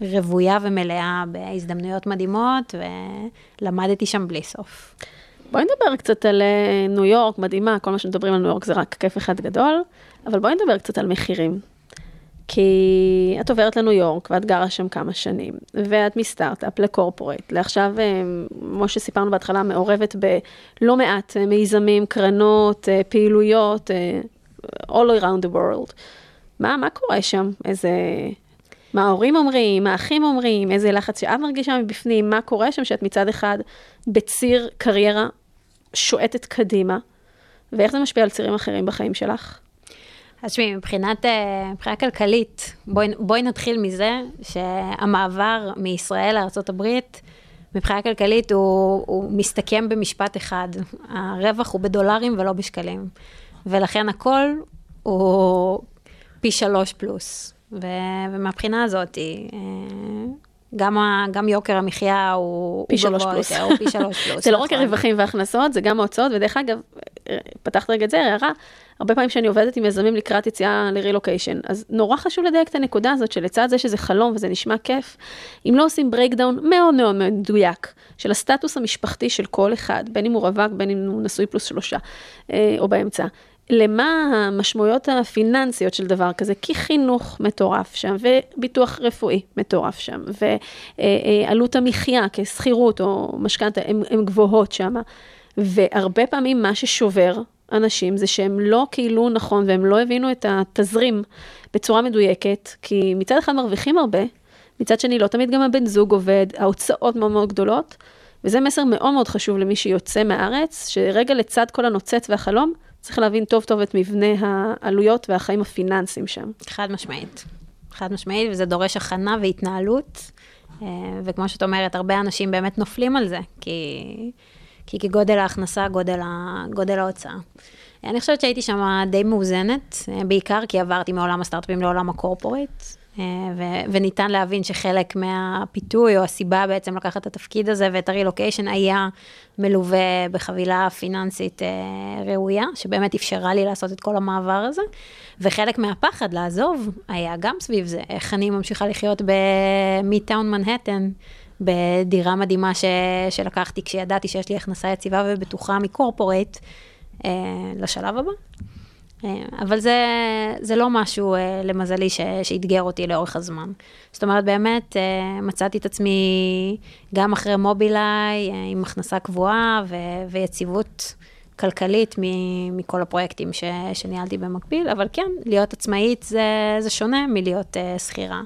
רוויה ומלאה בהזדמנויות מדהימות, ולמדתי שם בלי סוף. בואי נדבר קצת על אה, ניו יורק, מדהימה, כל מה שמדברים על ניו יורק זה רק כיף אחד גדול, אבל בואי נדבר קצת על מחירים. כי את עוברת לניו יורק ואת גרה שם כמה שנים, ואת מסטארט-אפ לקורפורט, לעכשיו, אה, כמו שסיפרנו בהתחלה, מעורבת בלא מעט אה, מיזמים, קרנות, פעילויות, all around the world. מה, מה קורה שם? איזה... מה ההורים אומרים, מה האחים אומרים, איזה לחץ שאת מרגישה מבפנים, מה קורה שם שאת מצד אחד בציר קריירה שועטת קדימה, ואיך זה משפיע על צירים אחרים בחיים שלך? אז תשמעי, מבחינת, אה, מבחינה כלכלית, בואי, בואי נתחיל מזה שהמעבר מישראל לארה"ב, מבחינה כלכלית הוא, הוא מסתכם במשפט אחד, הרווח הוא בדולרים ולא בשקלים, ולכן הכל הוא פי שלוש פלוס, ו, ומהבחינה הזאת, אה, גם, ה, גם יוקר המחיה הוא, פי שלוש פלוס. יותר, הוא פי שלוש פלוס. זה לא רק נכון. הרווחים והכנסות, זה גם ההוצאות, ודרך אגב, פתחת רגע את זה, הערה, הרבה פעמים שאני עובדת עם יזמים לקראת יציאה לרילוקיישן, אז נורא חשוב לדייק את הנקודה הזאת, שלצד זה שזה חלום וזה נשמע כיף, אם לא עושים breakdown מאוד מאוד מדויק של הסטטוס המשפחתי של כל אחד, בין אם הוא רווק, בין אם הוא נשוי פלוס שלושה, אה, או באמצע. למה המשמעויות הפיננסיות של דבר כזה, כי חינוך מטורף שם, וביטוח רפואי מטורף שם, ועלות המחיה כשכירות או משכנתה, הן גבוהות שם. והרבה פעמים מה ששובר אנשים זה שהם לא כאילו נכון והם לא הבינו את התזרים בצורה מדויקת, כי מצד אחד מרוויחים הרבה, מצד שני לא תמיד גם הבן זוג עובד, ההוצאות מאוד מאוד גדולות, וזה מסר מאוד מאוד חשוב למי שיוצא מהארץ, שרגע לצד כל הנוצץ והחלום, צריך להבין טוב טוב את מבנה העלויות והחיים הפיננסיים שם. חד משמעית. חד משמעית, וזה דורש הכנה והתנהלות. אה, וכמו שאת אומרת, הרבה אנשים באמת נופלים על זה, כי, כי כגודל ההכנסה, גודל, ה, גודל ההוצאה. אני חושבת שהייתי שם די מאוזנת, אה, בעיקר כי עברתי מעולם הסטארט-אפים לעולם הקורפורט, ו- וניתן להבין שחלק מהפיתוי או הסיבה בעצם לקחת את התפקיד הזה ואת הרילוקיישן היה מלווה בחבילה פיננסית אה, ראויה, שבאמת אפשרה לי לעשות את כל המעבר הזה, וחלק מהפחד לעזוב היה גם סביב זה, איך אני ממשיכה לחיות במיטאון מנהטן. בדירה מדהימה ש... שלקחתי כשידעתי שיש לי הכנסה יציבה ובטוחה מקורפורט אה, לשלב הבא. אה, אבל זה, זה לא משהו, אה, למזלי, שאתגר אותי לאורך הזמן. זאת אומרת, באמת אה, מצאתי את עצמי גם אחרי מובילאיי, עם הכנסה קבועה ו, ויציבות כלכלית מכל הפרויקטים ש, שניהלתי במקביל, אבל כן, להיות עצמאית זה, זה שונה מלהיות שכירה.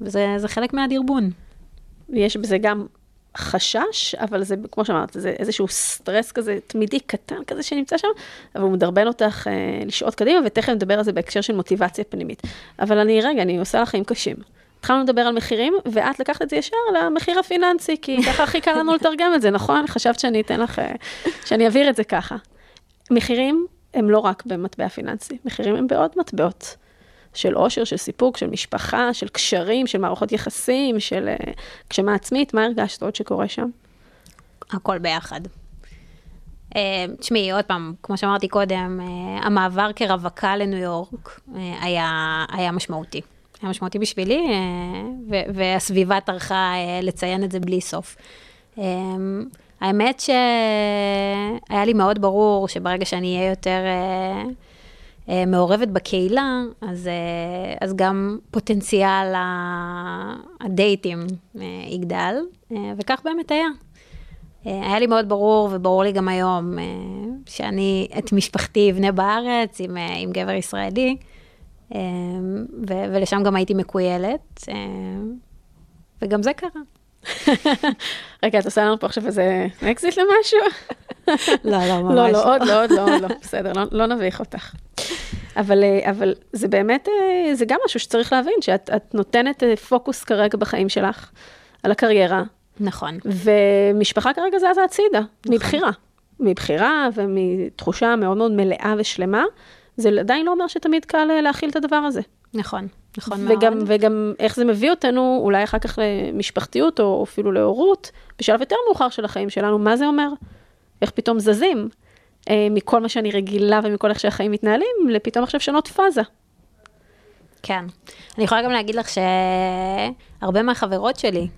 וזה חלק מהדרבון. יש בזה גם חשש, אבל זה, כמו שאמרת, זה איזשהו סטרס כזה תמידי קטן כזה שנמצא שם, אבל הוא מדרבן אותך אה, לשעות קדימה, ותכף נדבר על זה בהקשר של מוטיבציה פנימית. אבל אני, רגע, אני עושה לך חיים קשים. התחלנו לדבר על מחירים, ואת לקחת את זה ישר למחיר הפיננסי, כי ככה הכי קל לנו לתרגם את זה, נכון? חשבת שאני אתן לך, אה, שאני אעביר את זה ככה. מחירים הם לא רק במטבע פיננסי, מחירים הם בעוד מטבעות. של אושר, של סיפוק, של משפחה, של קשרים, של מערכות יחסים, של uh, גשמה עצמית, מה הרגשת עוד שקורה שם? הכל ביחד. Uh, תשמעי, עוד פעם, כמו שאמרתי קודם, uh, המעבר כרווקה לניו יורק uh, היה, היה משמעותי. היה משמעותי בשבילי, uh, והסביבה טרחה uh, לציין את זה בלי סוף. Uh, האמת שהיה לי מאוד ברור שברגע שאני אהיה יותר... אה, מעורבת בקהילה, אז, אה, אז גם פוטנציאל הדייטים אה, יגדל, וכך באמת היה. היה לי מאוד ברור, וברור לי גם היום, שאני את משפחתי אבנה בארץ עם, עם גבר ישראלי, ו, ולשם גם הייתי מכוילת, וגם זה קרה. רגע, את עושה לנו פה עכשיו איזה אקזיט למשהו? לא, לא, ממש לא. לא, עוד לא, עוד לא, לא, בסדר, לא, לא נביך אותך. אבל, אה, אבל זה באמת, אה, זה גם משהו שצריך להבין, שאת נותנת אה, פוקוס כרגע בחיים שלך, על הקריירה. נכון. ומשפחה כרגע זזה הצידה, נכון. מבחירה. מבחירה ומתחושה מאוד מאוד מלאה ושלמה, זה עדיין לא אומר שתמיד קל להכיל את הדבר הזה. נכון, נכון וגם, מאוד. וגם איך זה מביא אותנו, אולי אחר כך למשפחתיות, או אפילו להורות, בשלב יותר מאוחר של החיים שלנו, מה זה אומר? איך פתאום זזים? אה, מכל מה שאני רגילה ומכל איך שהחיים מתנהלים, לפתאום עכשיו שנות פאזה. כן. אני יכולה גם להגיד לך שהרבה מהחברות שלי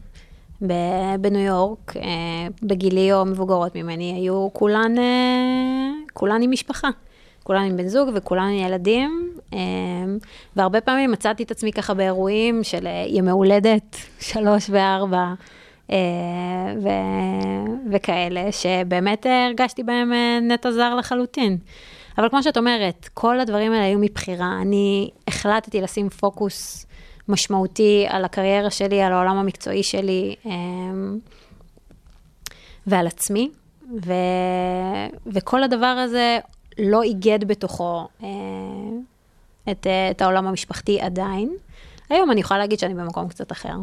בניו יורק, אה, בגילי או מבוגרות ממני, היו כולן, אה, כולן עם משפחה. כולן עם בן זוג וכולן עם ילדים, והרבה פעמים מצאתי את עצמי ככה באירועים של ימי הולדת, שלוש וארבע, ו... וכאלה, שבאמת הרגשתי בהם אה, נטע זר לחלוטין. אבל כמו שאת אומרת, כל הדברים האלה היו מבחירה. אני החלטתי לשים פוקוס משמעותי על הקריירה שלי, על העולם המקצועי שלי אה, ועל עצמי, ו... וכל הדבר הזה לא איגד בתוכו את, את העולם המשפחתי עדיין. היום אני יכולה להגיד שאני במקום קצת אחר.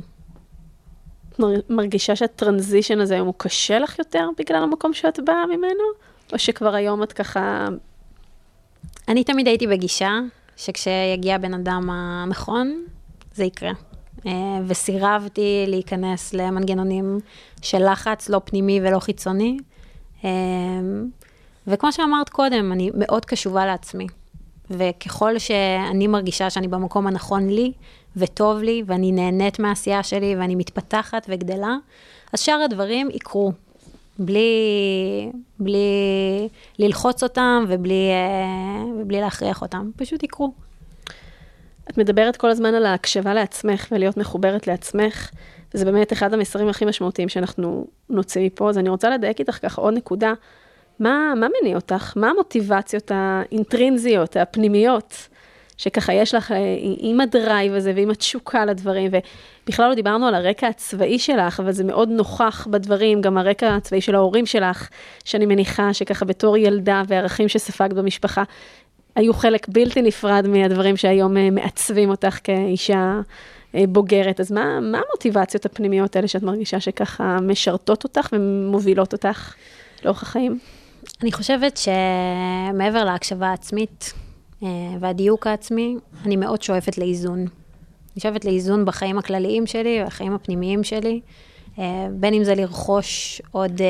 מרגישה שהטרנזישן הזה היום הוא קשה לך יותר בגלל המקום שאת באה ממנו? או שכבר היום את ככה... אני תמיד הייתי בגישה שכשיגיע בן אדם הנכון, זה יקרה. אה, וסירבתי להיכנס למנגנונים של לחץ, לא פנימי ולא חיצוני. אה, וכמו שאמרת קודם, אני מאוד קשובה לעצמי. וככל שאני מרגישה שאני במקום הנכון לי, וטוב לי, ואני נהנית מהעשייה שלי, ואני מתפתחת וגדלה, אז שאר הדברים יקרו. בלי, בלי ללחוץ אותם ובלי, אה, ובלי להכריח אותם, פשוט יקרו. את מדברת כל הזמן על ההקשבה לעצמך ולהיות מחוברת לעצמך, זה באמת אחד המסרים הכי משמעותיים שאנחנו נוציא מפה, אז אני רוצה לדייק איתך ככה עוד נקודה. מה, מה מניע אותך? מה המוטיבציות האינטרינזיות, הפנימיות, שככה יש לך אה, עם הדרייב הזה ועם התשוקה לדברים, ובכלל לא דיברנו על הרקע הצבאי שלך, אבל זה מאוד נוכח בדברים, גם הרקע הצבאי של ההורים שלך, שאני מניחה שככה בתור ילדה וערכים שספגת במשפחה, היו חלק בלתי נפרד מהדברים שהיום אה, מעצבים אותך כאישה אה, בוגרת. אז מה, מה המוטיבציות הפנימיות האלה שאת מרגישה שככה משרתות אותך ומובילות אותך לאורך החיים? אני חושבת שמעבר להקשבה העצמית והדיוק העצמי, אני מאוד שואפת לאיזון. אני שואפת לאיזון בחיים הכלליים שלי, בחיים הפנימיים שלי, בין אם זה לרכוש עוד,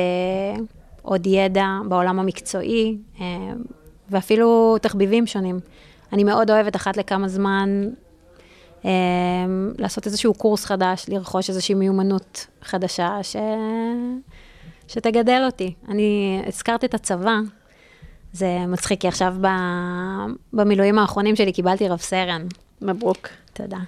עוד ידע בעולם המקצועי, ואפילו תחביבים שונים. אני מאוד אוהבת אחת לכמה זמן אה, לעשות איזשהו קורס חדש, לרכוש איזושהי מיומנות חדשה ש... שתגדל אותי. אני הזכרת את הצבא, זה מצחיק, כי עכשיו ב... במילואים האחרונים שלי קיבלתי רב סרן. מברוק. תודה.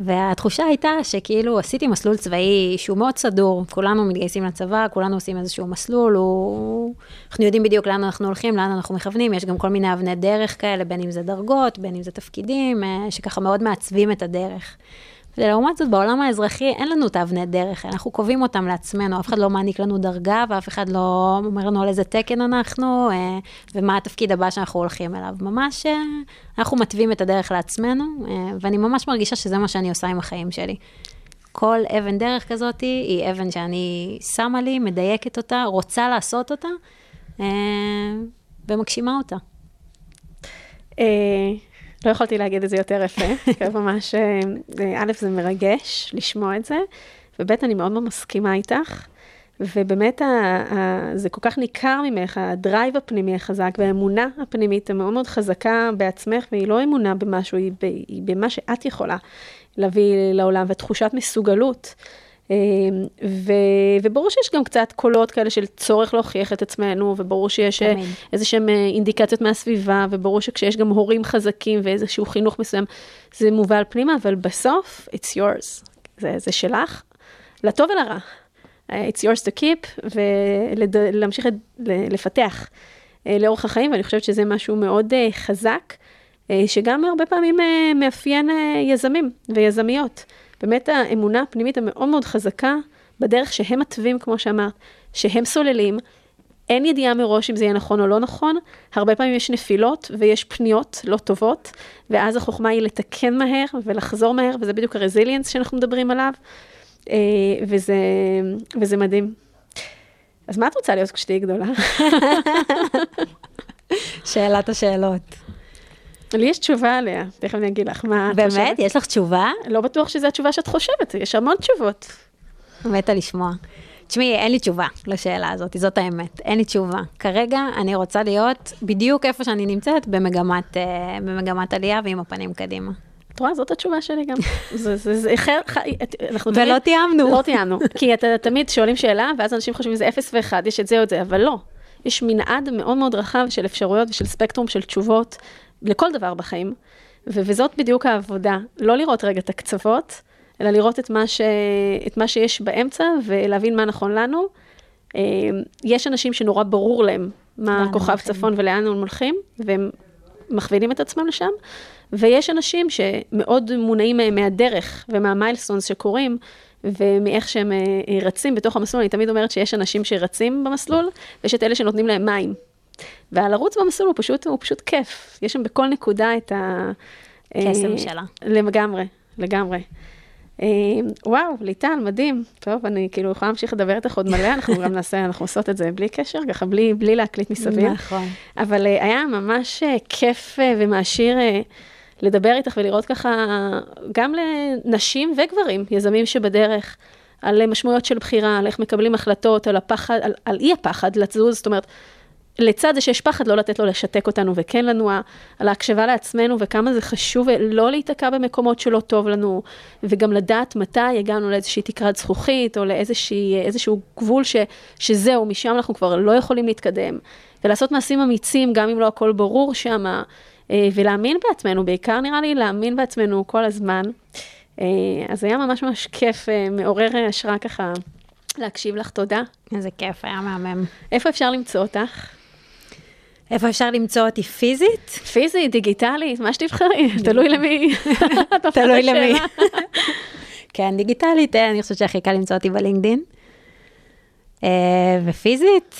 והתחושה הייתה שכאילו עשיתי מסלול צבאי שהוא מאוד סדור, כולנו מתגייסים לצבא, כולנו עושים איזשהו מסלול, הוא... אנחנו יודעים בדיוק לאן אנחנו הולכים, לאן אנחנו מכוונים, יש גם כל מיני אבני דרך כאלה, בין אם זה דרגות, בין אם זה תפקידים, אה, שככה מאוד מעצבים את הדרך. ולעומת זאת, בעולם האזרחי אין לנו את האבני דרך, אנחנו קובעים אותם לעצמנו, אף אחד לא מעניק לנו דרגה, ואף אחד לא אומר לנו על איזה תקן אנחנו, אה, ומה התפקיד הבא שאנחנו הולכים אליו. ממש, אה, אנחנו מתווים את הדרך לעצמנו, אה, ואני ממש מרגישה שזה מה שאני עושה עם החיים שלי. כל אבן דרך כזאת היא אבן שאני שמה לי, מדייקת אותה, רוצה לעשות אותה, ומגשימה אותה. לא יכולתי להגיד את זה יותר יפה, ממש, אה, א', זה מרגש לשמוע את זה, וב', אני מאוד מאוד מסכימה איתך, ובאמת ה, ה, זה כל כך ניכר ממך, הדרייב הפנימי החזק והאמונה הפנימית המאוד מאוד חזקה בעצמך, והיא לא אמונה במשהו, היא, ב, היא במה שאת יכולה להביא לעולם, ותחושת מסוגלות. אמ, ו, וברור שיש גם קצת קולות כאלה של צורך להוכיח את עצמנו, וברור שיש אה, איזה שהם אה, אינדיקציות מהסביבה, וברור שכשיש גם הורים חזקים ואיזשהו חינוך מסוים, זה מובל פנימה, אבל בסוף, it's yours, זה, זה שלך, לטוב ולרע. אה, it's yours to keep, ולהמשיך לפתח לאורך החיים, ואני חושבת שזה משהו מאוד חזק, שגם הרבה פעמים מאפיין יזמים ויזמיות. באמת האמונה הפנימית המאוד מאוד חזקה בדרך שהם מתווים, כמו שאמרת, שהם סוללים, אין ידיעה מראש אם זה יהיה נכון או לא נכון, הרבה פעמים יש נפילות ויש פניות לא טובות, ואז החוכמה היא לתקן מהר ולחזור מהר, וזה בדיוק הרזיליאנס שאנחנו מדברים עליו, אה, וזה, וזה מדהים. אז מה את רוצה להיות כשתהיי גדולה? שאלת השאלות. לי יש תשובה עליה, תכף אני אגיד לך מה את חושבת. באמת? יש לך תשובה? לא בטוח שזו התשובה שאת חושבת, יש המון תשובות. מתה לשמוע. תשמעי, אין לי תשובה לשאלה הזאת, זאת האמת, אין לי תשובה. כרגע אני רוצה להיות בדיוק איפה שאני נמצאת, במגמת, uh, במגמת עלייה ועם הפנים קדימה. את רואה, זאת התשובה שלי גם. זה, זה, זה, אחר, אנחנו ולא תיאמנו. לא תיאמנו, כי אתה תמיד שואלים שאלה, ואז אנשים חושבים שזה 0 ו-1, יש את זה או את זה, אבל לא. יש מנעד מאוד מאוד רחב של אפשרויות ושל ספקטרום של תשובות, לכל דבר בחיים, ו- וזאת בדיוק העבודה, לא לראות רגע את הקצוות, אלא לראות את מה, ש- את מה שיש באמצע ולהבין מה נכון לנו. אה, יש אנשים שנורא ברור להם מה כוכב צפון ולאן הם הולכים, והם מכווינים את עצמם לשם, ויש אנשים שמאוד מונעים מהדרך ומהמיילסטונס שקורים, ומאיך שהם אה, רצים בתוך המסלול. אני תמיד אומרת שיש אנשים שרצים במסלול, ויש את אלה שנותנים להם מים. והלרוץ במסלול הוא פשוט, הוא פשוט כיף. יש שם בכל נקודה את ה... קסם אה, שלה. לגמרי, לגמרי. אה, וואו, ליטל, מדהים. טוב, אני כאילו יכולה להמשיך לדבר איתך עוד מלא, אנחנו גם נעשה, אנחנו עושות את זה בלי קשר, ככה בלי, בלי להקליט מסביב. נכון. אבל אה, היה ממש כיף ומעשיר לדבר איתך ולראות ככה, גם לנשים וגברים, יזמים שבדרך, על משמעויות של בחירה, על איך מקבלים החלטות, על הפחד, על, על אי הפחד לצוז, זאת אומרת, לצד זה שיש פחד לא לתת לו לשתק אותנו וכן לנוע, על ההקשבה לעצמנו וכמה זה חשוב לא להיתקע במקומות שלא טוב לנו, וגם לדעת מתי הגענו לאיזושהי תקרת זכוכית או לאיזשהו גבול ש, שזהו, משם אנחנו כבר לא יכולים להתקדם, ולעשות מעשים אמיצים גם אם לא הכל ברור שם, אה, ולהאמין בעצמנו, בעיקר נראה לי להאמין בעצמנו כל הזמן. אה, אז היה ממש ממש כיף, אה, מעורר השראה ככה להקשיב לך, תודה. איזה כיף, היה מהמם. איפה אפשר למצוא אותך? איפה אפשר למצוא אותי פיזית? פיזית, דיגיטלית, מה שתבחרי, תלוי למי. תלוי למי. כן, דיגיטלית, אה, אני חושבת שהכי קל למצוא אותי בלינקדין. אה, ופיזית,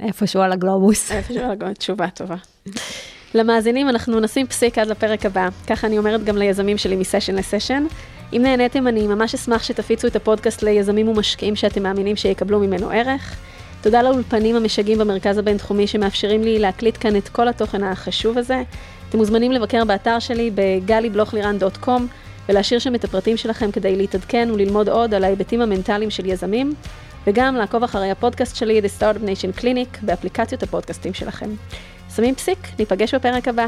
איפשהו על הגלובוס. איפשהו על הגלובוס, תשובה טובה. למאזינים, אנחנו נשים פסיק עד לפרק הבא. ככה אני אומרת גם ליזמים שלי מסשן לסשן. אם נהניתם, אני ממש אשמח שתפיצו את הפודקאסט ליזמים ומשקיעים שאתם מאמינים שיקבלו ממנו ערך. תודה לאולפנים המשגעים במרכז הבינתחומי שמאפשרים לי להקליט כאן את כל התוכן החשוב הזה. אתם מוזמנים לבקר באתר שלי בגלי-בלוכלירן.com ולהשאיר שם את הפרטים שלכם כדי להתעדכן וללמוד עוד על ההיבטים המנטליים של יזמים, וגם לעקוב אחרי הפודקאסט שלי, The Startup Nation Clinic, באפליקציות הפודקאסטים שלכם. שמים פסיק, ניפגש בפרק הבא.